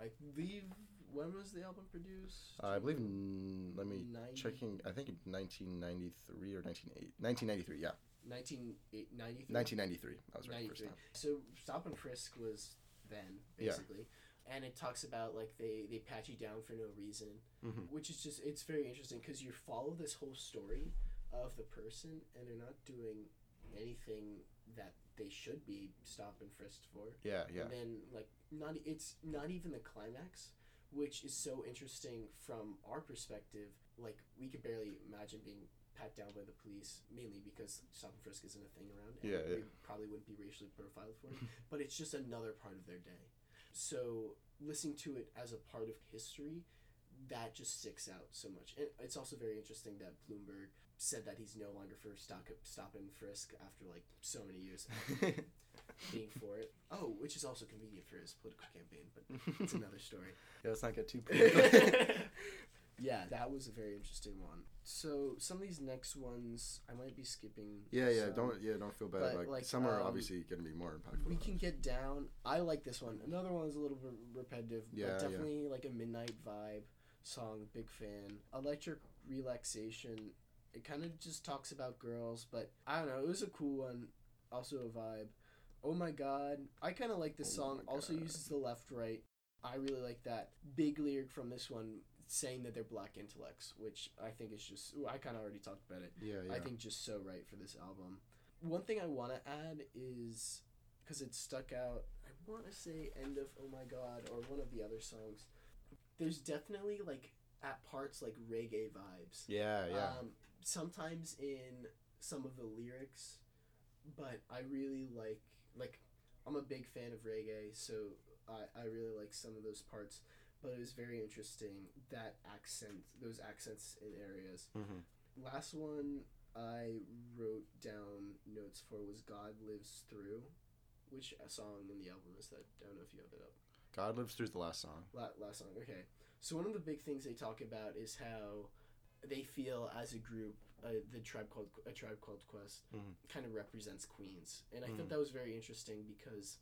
I believe when was the album produced? Uh, I believe. mm, Let me 90 checking. I think 1993 or 1980. 1993. Yeah, 1993. 1993. That was right first time. So Stop and Frisk was then Yeah. basically, and it talks about like they they pat you down for no reason, Mhm. which is just it's very interesting because you follow this whole story of the person and they're not doing anything that they should be stopped and frisked for. Yeah, yeah. And then like not it's not even the climax, which is so interesting from our perspective. Like we could barely imagine being pat down by the police, mainly because stop and frisk isn't a thing around. And Yeah, yeah. we probably wouldn't be racially profiled for it. (laughs) but it's just another part of their day. So listening to it as a part of history, that just sticks out so much. And it's also very interesting that Bloomberg said that he's no longer for stop, stop and frisk after like so many years (laughs) being for it. Oh, which is also convenient for his political campaign, but (laughs) it's another story. yeah, let's not get too (laughs) political. yeah, that was a very interesting one. So some of these next ones, I might be skipping. yeah, yeah. some. Don't yeah, don't feel bad. Like, like, some are um, obviously going to be more impactful. We can get down. I like this one. Another one is a little bit repetitive, Yeah, yeah. but definitely like a midnight vibe song. Big fan. Electric relaxation. It kind of just talks about girls, but I don't know. It was a cool one. Also a vibe. Oh my god. I kind of like this Oh song. Also uses the left right. I really like that big lyric from this one saying that they're black intellects, which I think is just. Ooh, I kind of already talked about it. Yeah, yeah. I think just so right for this album. One thing I want to add is because it stuck out. I want to say "End of Oh My God" or one of the other songs. There's definitely like at parts like reggae vibes. yeah, yeah. Um, sometimes in some of the lyrics, but I really like like I'm a big fan of reggae, so I I really like some of those parts. But it was very interesting that accent, those accents in areas. Mhm. Last one I wrote down notes for was "God Lives Through," which a song in the album is that? I don't know if you have it up. God lives through the last song. La- last song. Okay. So one of the big things they talk about is how they feel as a group, uh, the tribe called a tribe called Quest, Mhm. kind of represents Queens, and I Mhm. thought that was very interesting because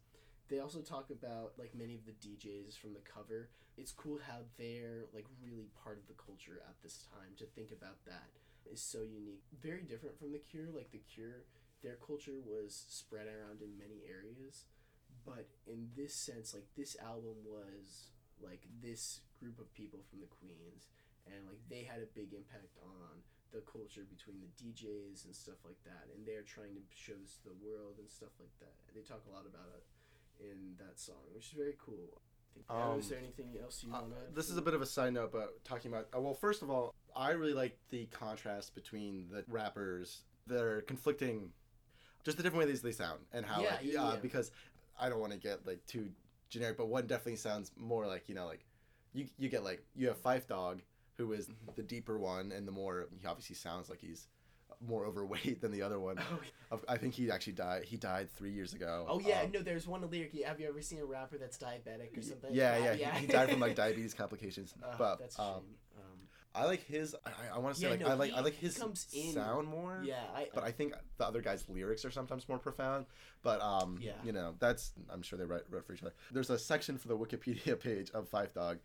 they also talk about like many of the DJs from the cover. It's cool how they're like really part of the culture at this time. To think about that is so unique, very different from the Cure. Like the Cure, their culture was spread around in many areas but in this sense like this album was like this group of people from the queens and like they had a big impact on the culture between the djs and stuff like that and they're trying to show this to the world and stuff like that. They talk a lot about it in that song which is very cool. Um, is there anything else you Uh, want to this is a bit of a side note, but talking about uh, well, first of all, I really like the contrast between the rappers that are conflicting, just the different ways they sound and how Yeah, like, yeah, uh, yeah. because I don't want to get like too generic, but one definitely sounds more like you know like you you get like you have Phife Dawg who is the deeper one and the more he obviously sounds like he's more overweight (laughs) than the other one. oh, Of- I think he actually died. He died three years ago. oh yeah Um, no there's one lyric have you ever seen a rapper that's diabetic or something Yeah, Uh, yeah, He, he died from like (laughs) diabetes complications. Uh, but that's a shame um, I like his. I, I want to say Yeah, like no, I like he- I like his sound more. yeah I, But I think the other guy's lyrics are sometimes more profound. But um, Yeah. you know, that's I'm sure they write, wrote for each other. There's a section for the Wikipedia (laughs) page of Phife Dawg,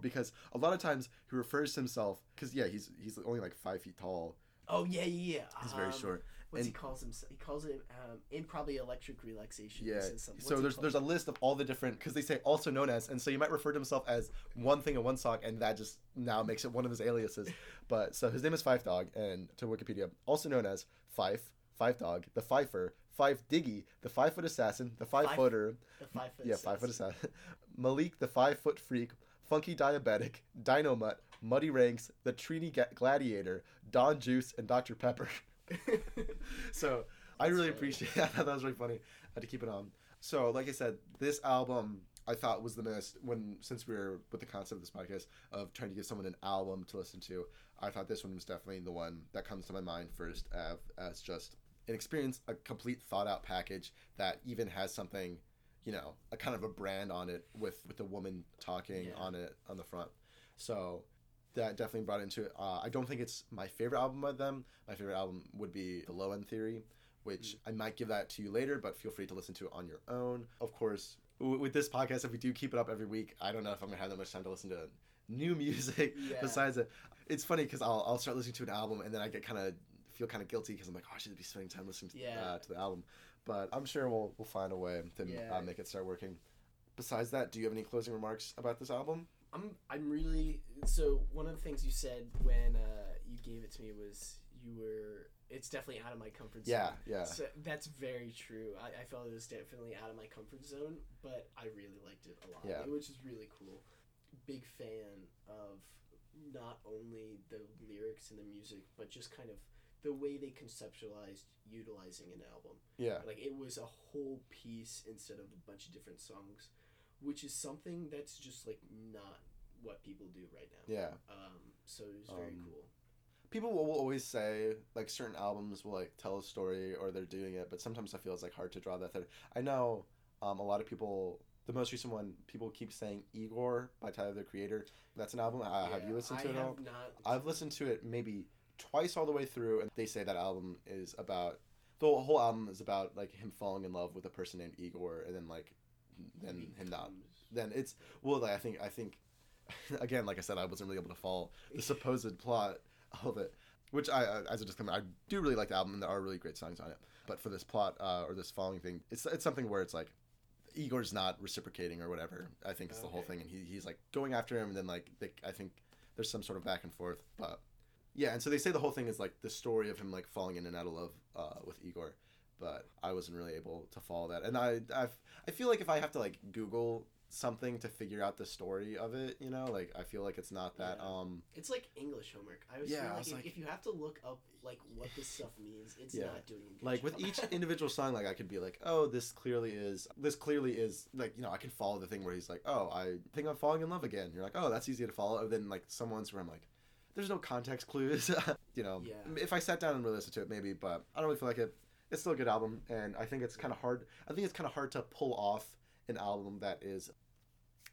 because a lot of times he refers to himself because yeah, he's he's only like five feet tall. oh yeah yeah yeah He's very Um, short. What's he calls himself? He calls it um, in probably electric relaxation. Yeah. So there's there's a list of all the different because they say also known as, and so you might refer to himself as one thing in one song, and that just now makes it one of his aliases. But so his name is Phife Dawg, and to Wikipedia, also known as Phife, Phife Dawg, the Fifer, Phife Diggy, the Five Foot Assassin, the Five Five- Footer, the five foot. yeah, Five Foot Assassin, (laughs) Malik, the Five Foot Freak, Funky Diabetic, Dynamut, Mutty Ranks, The Trini Gladiator, Don Juice, and Dr. Pepper. (laughs) (laughs) so I That's really funny. appreciate (laughs) thought that was really funny. I had to keep it on. So, like I said, this album I thought was the most when since we were with the concept of this podcast of trying to give someone an album to listen to. I thought this one was definitely the one that comes to my mind first as, as just an experience, a complete thought out package that even has something, you know, a kind of a brand on it with with a woman talking Yeah. on it on the front. So that definitely brought into it. Uh, I don't think it's my favorite album by them. My favorite album would be The Low End Theory, which I might give that to you later, but feel free to listen to it on your own. Of course, w- with this podcast, if we do keep it up every week, I don't know if I'm gonna have that much time to listen to new (laughs) music Yeah. besides it. It's funny because I'll, I'll start listening to an album and then I get kind of feel kind of guilty because I'm like, oh, I should be spending time listening to, Yeah. uh, to the album. But I'm sure we'll we'll find a way to Yeah. uh, make it start working. Besides that, do you have any closing remarks about this album? I'm I'm really so one of the things you said when uh, you gave it to me was you were it's definitely out of my comfort zone. Yeah, yeah. So that's very true. I, I felt it was definitely out of my comfort zone, but I really liked it a lot, Yeah. which is really cool. Big fan of not only the lyrics and the music, but just kind of the way they conceptualized utilizing an album. Yeah. Like it was a whole piece instead of a bunch of different songs, which is something that's just like not what people do right now. Yeah. Um. So it was very Um, cool. people will always say like certain albums will like tell a story or they're doing it but sometimes i feel it's like hard to draw that thread i know um, a lot of people the most recent one people keep saying igor by tyler the creator that's an album uh, have you listened to I it all Not. i've listened to it maybe twice all the way through and they say that album is about the whole album is about like him falling in love with a person named igor and then like then him not. Then it's well like, i think i think (laughs) again like i said i wasn't really able to follow the (laughs) supposed plot of it which i I- as a disclaimer i do really like the album and there are really great songs on it. But for this plot uh, or this following thing it's it's something where it's like igor's not reciprocating or whatever i think it's the whole thing and he, he's like going after him and then like they, i think there's some sort of back and forth but yeah and so they say the whole thing is like the story of him like falling in and out of love uh, with igor but i wasn't really able to follow that and i I've, i feel like if i have to like google something to figure out the story of it you know like i feel like it's not that Yeah. um It's like English homework. I was Yeah, I like, was if, like- if you have to look up like what this stuff means, it's Yeah. not doing like with each individual song like i could be like oh this clearly is this clearly is like you know i can follow the thing where he's like oh i think i'm falling in love again you're like oh that's easy to follow and then like some ones where i'm like there's no context clues (laughs) you know Yeah. if i sat down and really listened to it maybe but i don't really feel like it it's still a good album and i think it's kind of hard i think it's kind of hard to pull off an album that is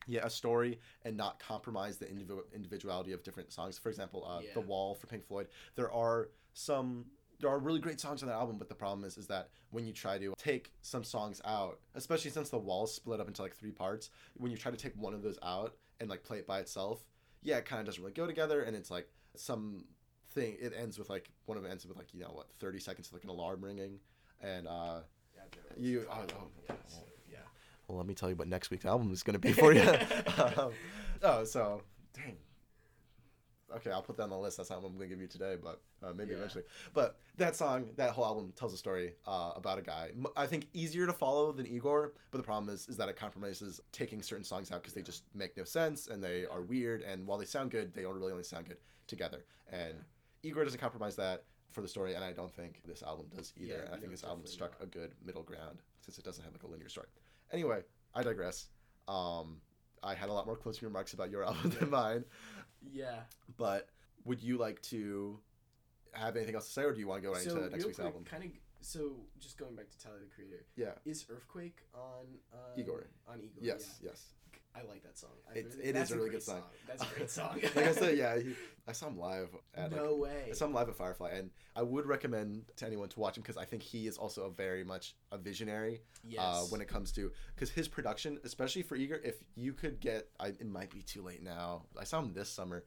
yeah a story and not compromise the individual individuality of different songs. For example uh, the wall for pink floyd. There are some there are really great songs on that album but the problem is is that when you try to take some songs out especially since the wall split up into like three parts when you try to take one of those out and like play it by itself yeah it kind of doesn't really go together and it's like some thing it ends with like one of them ends with like you know what 30 seconds of like an alarm ringing and uh Yeah, you- oh, oh, yeah, oh. yeah. well let me tell you what next week's album is going to be (laughs) for you. Um, oh so dang. Okay i'll put that on the list. That's not what i'm going to give you today but uh, maybe Yeah. eventually. But that song that whole album tells a story uh, about a guy. I think easier to follow than igor but the problem is is that it compromises taking certain songs out because they just make no sense and they are weird and while they sound good they don't really only sound good together. And igor doesn't compromise that for the story and i don't think this album does either Yeah, and i think this album struck not. a good middle ground since it doesn't have like a linear story anyway i digress um i had a lot more closing remarks about your (laughs) album than mine Yeah. but would you like to have anything else to say or do you want to go right so into next week's quick, album kind of. So just going back to Tyler the Creator, yeah is Earthquake on um, Igor. On Igor. yes Yeah. yes I like that song. I It- really- it is a really good song. That's a great (laughs) song. like i said yeah he, (laughs) i saw him live at like, no way. I saw him live at Firefly, and I would recommend to anyone to watch him because I think he is also a very much a visionary yes. uh, when it comes to because his production, especially for Igor, if you could get, I, it might be too late now. I saw him this summer.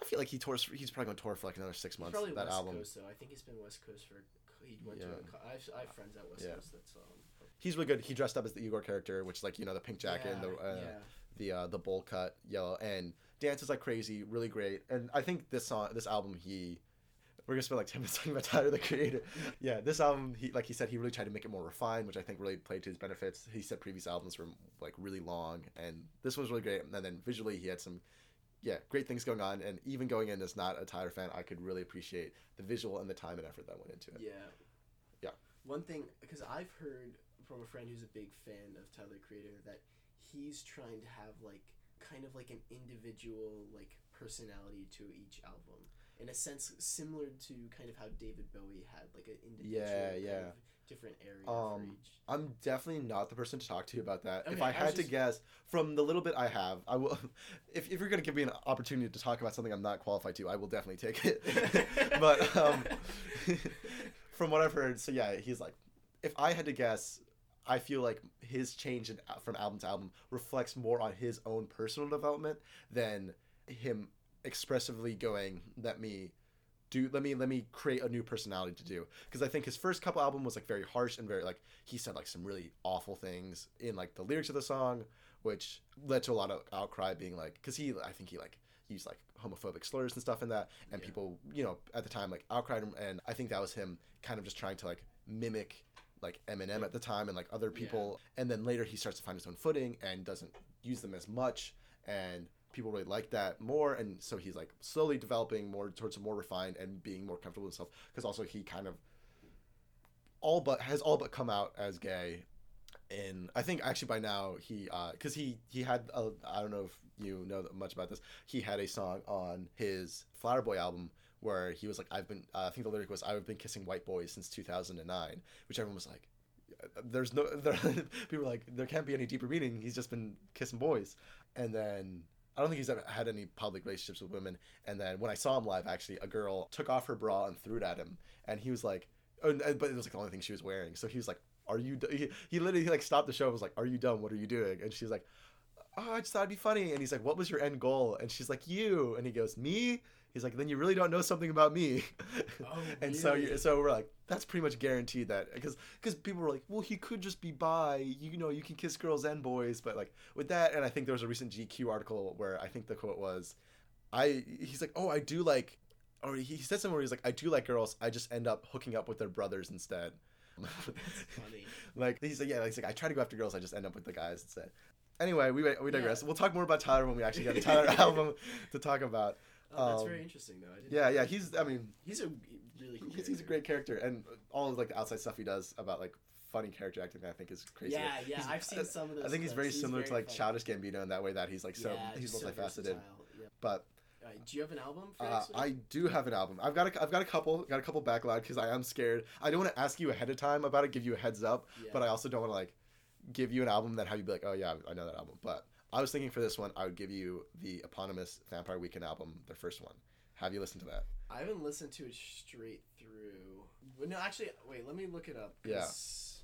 I feel like he tours. He's probably going to tour for like another six He's months. probably that West album. Coast though. I think he's been West Coast for. He went to. Yeah. A, co- I, have, I have friends out West Yeah. Coast that saw him. He's really good. He dressed up as the Igor character, which like you know the pink jacket and the uh, yeah. the uh, the bowl cut yellow and dances like crazy. Really great. And I think this song, this album, he we're gonna spend like (laughs) 10 minutes talking about Tyler the Creator. Yeah, this album, he like he said, he really tried to make it more refined, which I think really played to his benefits. He said previous albums were like really long, and this one was really great. And then visually, he had some, yeah, great things going on. And even going in as not a Tyler fan, I could really appreciate the visual and the time and effort that went into it. Yeah. Yeah. One thing, because I've heard from a friend who's a big fan of Tyler Creator that he's trying to have like kind of like an individual like personality to each album in a sense similar to kind of how David Bowie had like an individual Yeah, kind yeah. Different area Um. I'm definitely not the person to talk to you about that. if I I had to guess from the little bit I have, I will. (laughs) If, if you're gonna give me an opportunity to talk about something I'm not qualified to, I will definitely take it. (laughs) but um, (laughs) from what I've heard, so yeah, he's like, if I had to guess, I feel like his change in, from album to album reflects more on his own personal development than him expressively going, "Let me." Do, let me let me create a new personality to do because I think his first couple album was like very harsh and very like he said like some really awful things in like the lyrics of the song, which led to a lot of outcry being like because he I think he like used like homophobic slurs and stuff in that and Yeah. people you know at the time like outcried him and I think that was him kind of just trying to like mimic like Eminem at the time and like other people and then later he starts to find his own footing and doesn't use them as much and people really like that more and so he's like slowly developing more towards a more refined and being more comfortable with himself because also he kind of all but has all but come out as gay. And I think actually by now he uh because he he had a, I don't know if you know much about this he had a song on his Flower Boy album where he was like I've been uh, I think the lyric was I've been kissing white boys since 2009 which everyone was like there's no (laughs) there, people were like there can't be any deeper meaning. He's just been kissing boys. And then I don't think he's ever had any public relationships with women. And then when I saw him live, actually, a girl took off her bra and threw it at him, and he was like, oh, uh, but it was like the only thing she was wearing. So he was like, "Are you?" d-" He, he literally like stopped the show. and Was like, "Are you dumb? What are you doing?" And she's like, "Oh, I just thought it'd be funny." And he's like, "What was your end goal?" And she's like, "You." And he goes, "Me." He's like, "Then you really don't know something about me." (laughs) Oh, (laughs) and so really? you so we're like, that's pretty much guaranteed that because because people were like, well, he could just be bi. You know, you can kiss girls and boys, but like with that, and I think there was a recent GQ article where I think the quote was, I he's like, oh, I do like, or he he said somewhere he's like, I do like girls. I just end up hooking up with their brothers instead. funny. (laughs) like he's like, yeah, he's like, I try to go after girls. I just end up with the guys instead. Anyway, we we digress. We'll talk more about Tyler when we actually get a Tyler album to talk about. Oh, that's Um, very interesting though. I didn't Yeah, yeah, he's. I mean, he's a really cool he's, he's a great character, and all of like the outside stuff he does about like funny character acting, I think is crazy. Yeah, yeah, He's- I've seen some of those. I think he's very similar to like funny. Childish Gambino in that way that he's like so Yeah, he's so multifaceted. Yeah. but Uh, do you have an album for uh. I do have an album. I've got a, I've got a couple, got a couple backlog because I am scared. I don't want to ask you ahead of time about it, give you a heads up, Yeah. but I also don't want to like give you an album that have you be like, oh yeah, I know that album. But I was thinking for this one, I would give you the eponymous Vampire Weekend album, their first one. Have you listened to that? I haven't listened to it straight through. Well, no, actually, wait. Let me look it up. 'cause-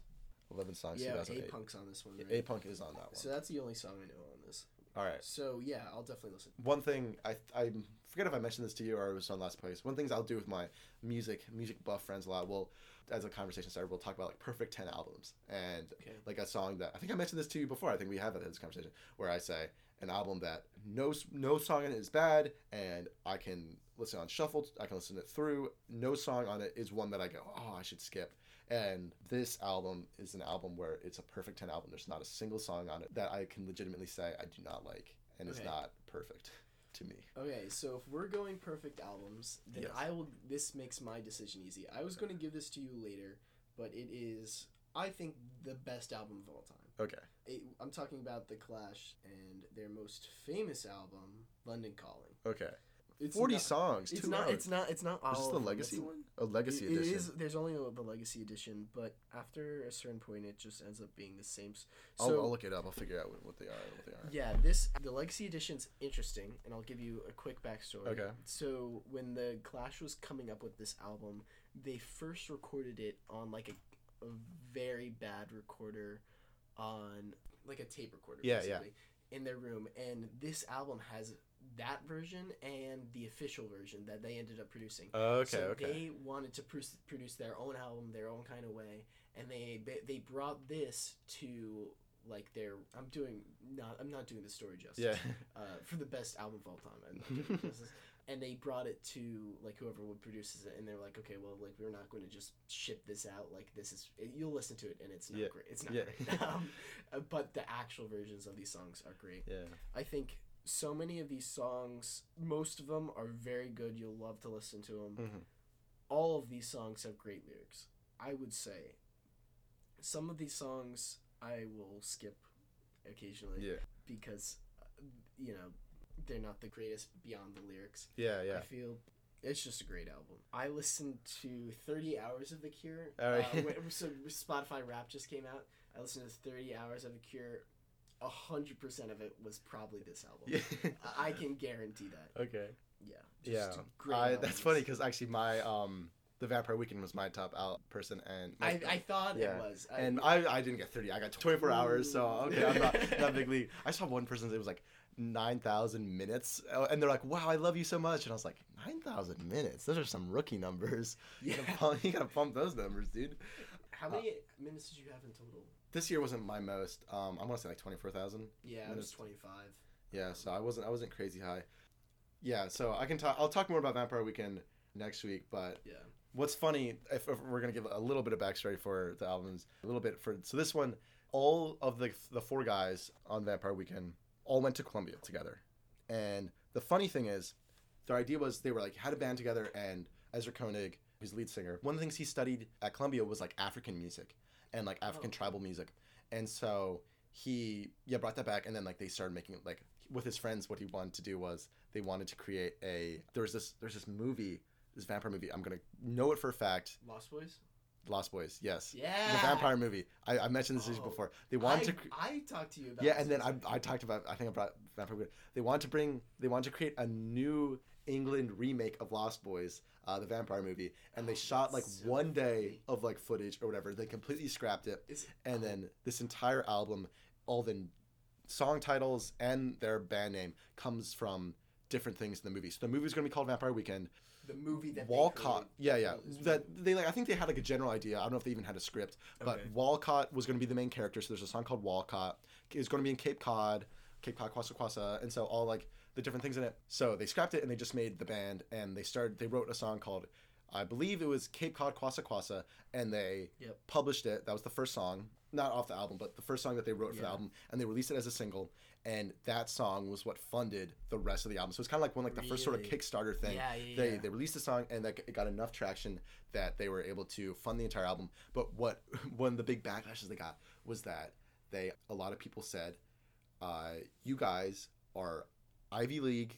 Eleven songs, Yeah. 2008. A Punk's on this one. Right? A Punk is on that one. So that's the only song I know on this. All right. So yeah, I'll definitely listen. one thing I I forget if I mentioned this to you or it was on last place. One things I'll do with my music music buff friends a lot. We'll as a conversation started, we'll talk about like perfect ten albums and Okay. like a song that I think I mentioned this to you before. I think we have had this conversation where I say an album that no no song in it is bad and I can listen on shuffle. I can listen it through. No song on it is one that I go oh I should skip. And this album is an album where it's a perfect 10 album. There's not a single song on it that I can legitimately say I do not like. And it's Okay. not perfect to me. Okay, so if we're going perfect albums, then Yes. I will. This makes my decision easy. I was going to give this to you later, but it is, I think, the best album of all time. Okay. It, I'm talking about the Clash and their most famous album, London Calling. Okay. It's 40 not, songs. It's two not. hours. It's not. It's not all. Is this the legacy It's- one? A legacy it- it edition. is- There's only the legacy edition, but after a certain point, it just ends up being the same. s- I'll, I'll look it up. I'll figure out what, what they are. What they are. yeah, this the legacy edition's interesting, and I'll give you a quick backstory. Okay. So when the Clash was coming up with this album, they first recorded it on like a, a very bad recorder, on like a tape recorder. Yeah, yeah. basically, In their room, and this album has that version and the official version that they ended up producing. Okay. so okay. they wanted to produce, produce their own album their own kind of way, and they they- brought this to like their. I'm doing not. I'm not doing the story justice. yeah. (laughs) Uh, for the best album of all time. I'm not doing (laughs) it and they brought it to like whoever would produces it, and they're like, okay, well, like we're not going to just ship this out. Like this is you'll listen to it, and it's not Yeah. great. It's not Yeah. great. (laughs) um, uh, but the actual versions of these songs are great. Yeah. I think so many of these songs, most of them are very good. You'll love to listen to them. Mhm. All of these songs have great lyrics. I would say some of these songs I will skip occasionally Yeah. because uh, you know they're not the greatest beyond the lyrics. Yeah. yeah. I feel it's just a great album. I listened to 30 hours of The Cure. (laughs) All right. Uh, so Spotify Rap just came out. I listened to 30 hours of The Cure. A hundred percent of it was probably this album. Yeah. I can guarantee that. okay. Yeah. Yeah. great I, that's funny because actually my um the Vampire Weekend was my top out person and I, I thought Yeah. it was. I, and I, I didn't get 30 i got 24 hours so okay i'm not (laughs) not big league i saw one person it was like 9000 minutes uh, and they're like wow i love you so much and i was like 9000 minutes those are some rookie numbers yeah. (laughs) you, gotta pump, you gotta pump those numbers dude How many minutes did you have in total? This year wasn't my most um i'm gonna say like 24000 Yeah, it was 25. yeah so i wasn't i wasn't crazy high yeah so i can talk i'll talk more about vampire weekend next week but Yeah. what's funny if, if we're gonna give a little bit of backstory for the albums a little bit for so this one all of the the four guys on vampire weekend all went to columbia together and the funny thing is their idea was they were like had a band together and ezra koenig who's lead singer one of the things he studied at columbia was like african music and like oh. african Oh. tribal music and so he yeah brought that back and then like they started making like with his friends what he wanted to do was they wanted to create a there was this there's this movie this vampire movie i'm gonna know it for a fact Lost Boys? lost boys yes Yeah. the vampire movie i, I mentioned this Oh. before they wanted I, to cre- I talked to you about yeah and then I. I talked about i think i brought vampire movie they want to bring they want to create a new england remake of lost boys uh, the vampire movie and they Oh, shot like so one day funny. of like footage or whatever. They completely scrapped it. Is- and then this entire album all the song titles and their band name comes from different things in the movie. So the movie's going to be called vampire weekend. The movie that walcott yeah yeah. That they like i think they had like a general idea. I don't know if they even had a script but Okay. walcott was going to be the main character. So there's a song called walcott. It's going to be in cape cod cape cod kwassa kwassa and so all like the different things in it so they scrapped it and they just made the band and they started they wrote a song called i believe it was cape cod kwassa kwassa and they Yep. published it that was the first song not off the album but the first song that they wrote for the album and they released it as a single and that song was what funded the rest of the album so it's kind of like one like the first sort of kickstarter thing Yeah, yeah, they yeah. they released the song and that it got enough traction that they were able to fund the entire album. But what (laughs) one of the big backlashes they got was that they a lot of people said, uh, "You guys are Ivy League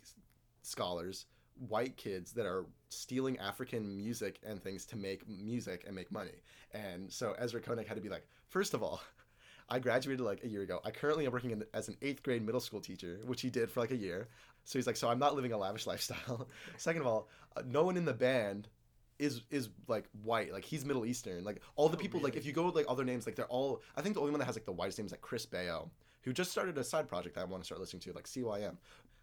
scholars, white kids that are stealing African music and things to make music and make money." And so Ezra Koenig had to be like, first of all. (laughs) I graduated like a year ago. I currently am working in, as an eighth grade middle school teacher, which he did for like a year. So he's like, so I'm not living a lavish (laughs) lifestyle. Second of all, uh, no one in the band is is like white. Like he's Middle Eastern. Like all the Oh, people, like if you go with like other names, like they're all. I think the only one that has like the whitest name is like Chris Baio, who just started a side project that I want to start listening to, like CYM.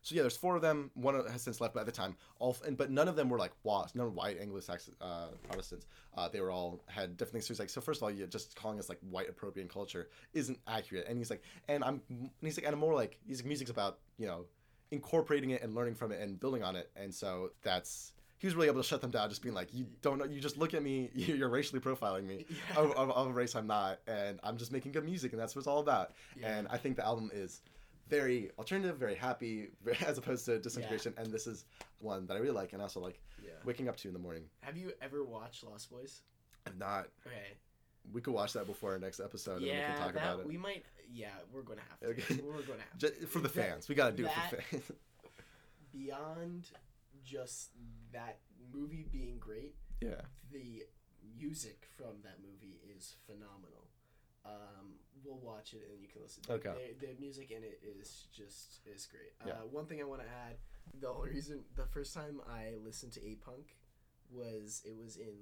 So yeah, there's four of them. One has since left, but at the time, all and but none of them were like WAS, none white Anglo-Saxon uh, Protestants. Uh, they were all had different things. So he's like, so first of all, you're just calling us like white appropriating culture isn't accurate. And he's like, and I'm, and he's like, and I'm more like, his music's about you know incorporating it and learning from it and building on it. And so that's he was really able to shut them down, just being like, you don't know, you just look at me, (laughs) you're racially profiling me (laughs) Yeah. of, of, of a race I'm not, and I'm just making good music, and that's what it's all about. Yeah. And I think the album is very alternative, very happy, (laughs) as opposed to disintegration. And this is one that I really like, and also like Yeah. waking up to in the morning. Have you ever watched Lost Boys? If not, Okay. we could watch that before our next episode, and we can talk that about it. we might. Yeah, we're gonna have to. Okay. We're gonna have to. for the That- fans, we gotta do it for fans. Beyond just that movie being great, yeah, the music from that movie is phenomenal. Um, we'll watch it and you can listen. Okay. The, the music in it is just is great. Yeah. Uh, one thing I want to add: the only reason the first time I listened to A Punk was it was in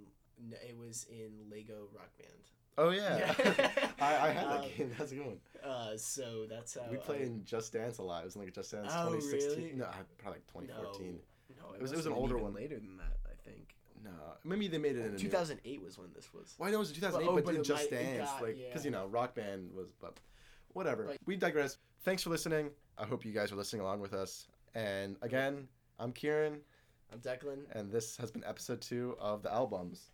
it was in Lego Rock Band. Oh yeah, Yeah. (laughs) I, I had that Um, game. That's a good one. Uh, so that's how We played in Just Dance a lot. It was like Just Dance Oh, 2016. really? No, probably like 2014. No, No, it was- it was an older one. later than that. I think. No, maybe they made it in a 2008 was when this was. Why no, it was 2008, Well, oh, but, but it Just might- it Dance, got- like because yeah. you know Rock Band was, but whatever. But- we digress. Thanks for listening. I hope you guys are listening along with us. And again, I'm Kieran. I'm Declan. And this has been episode two of the albums.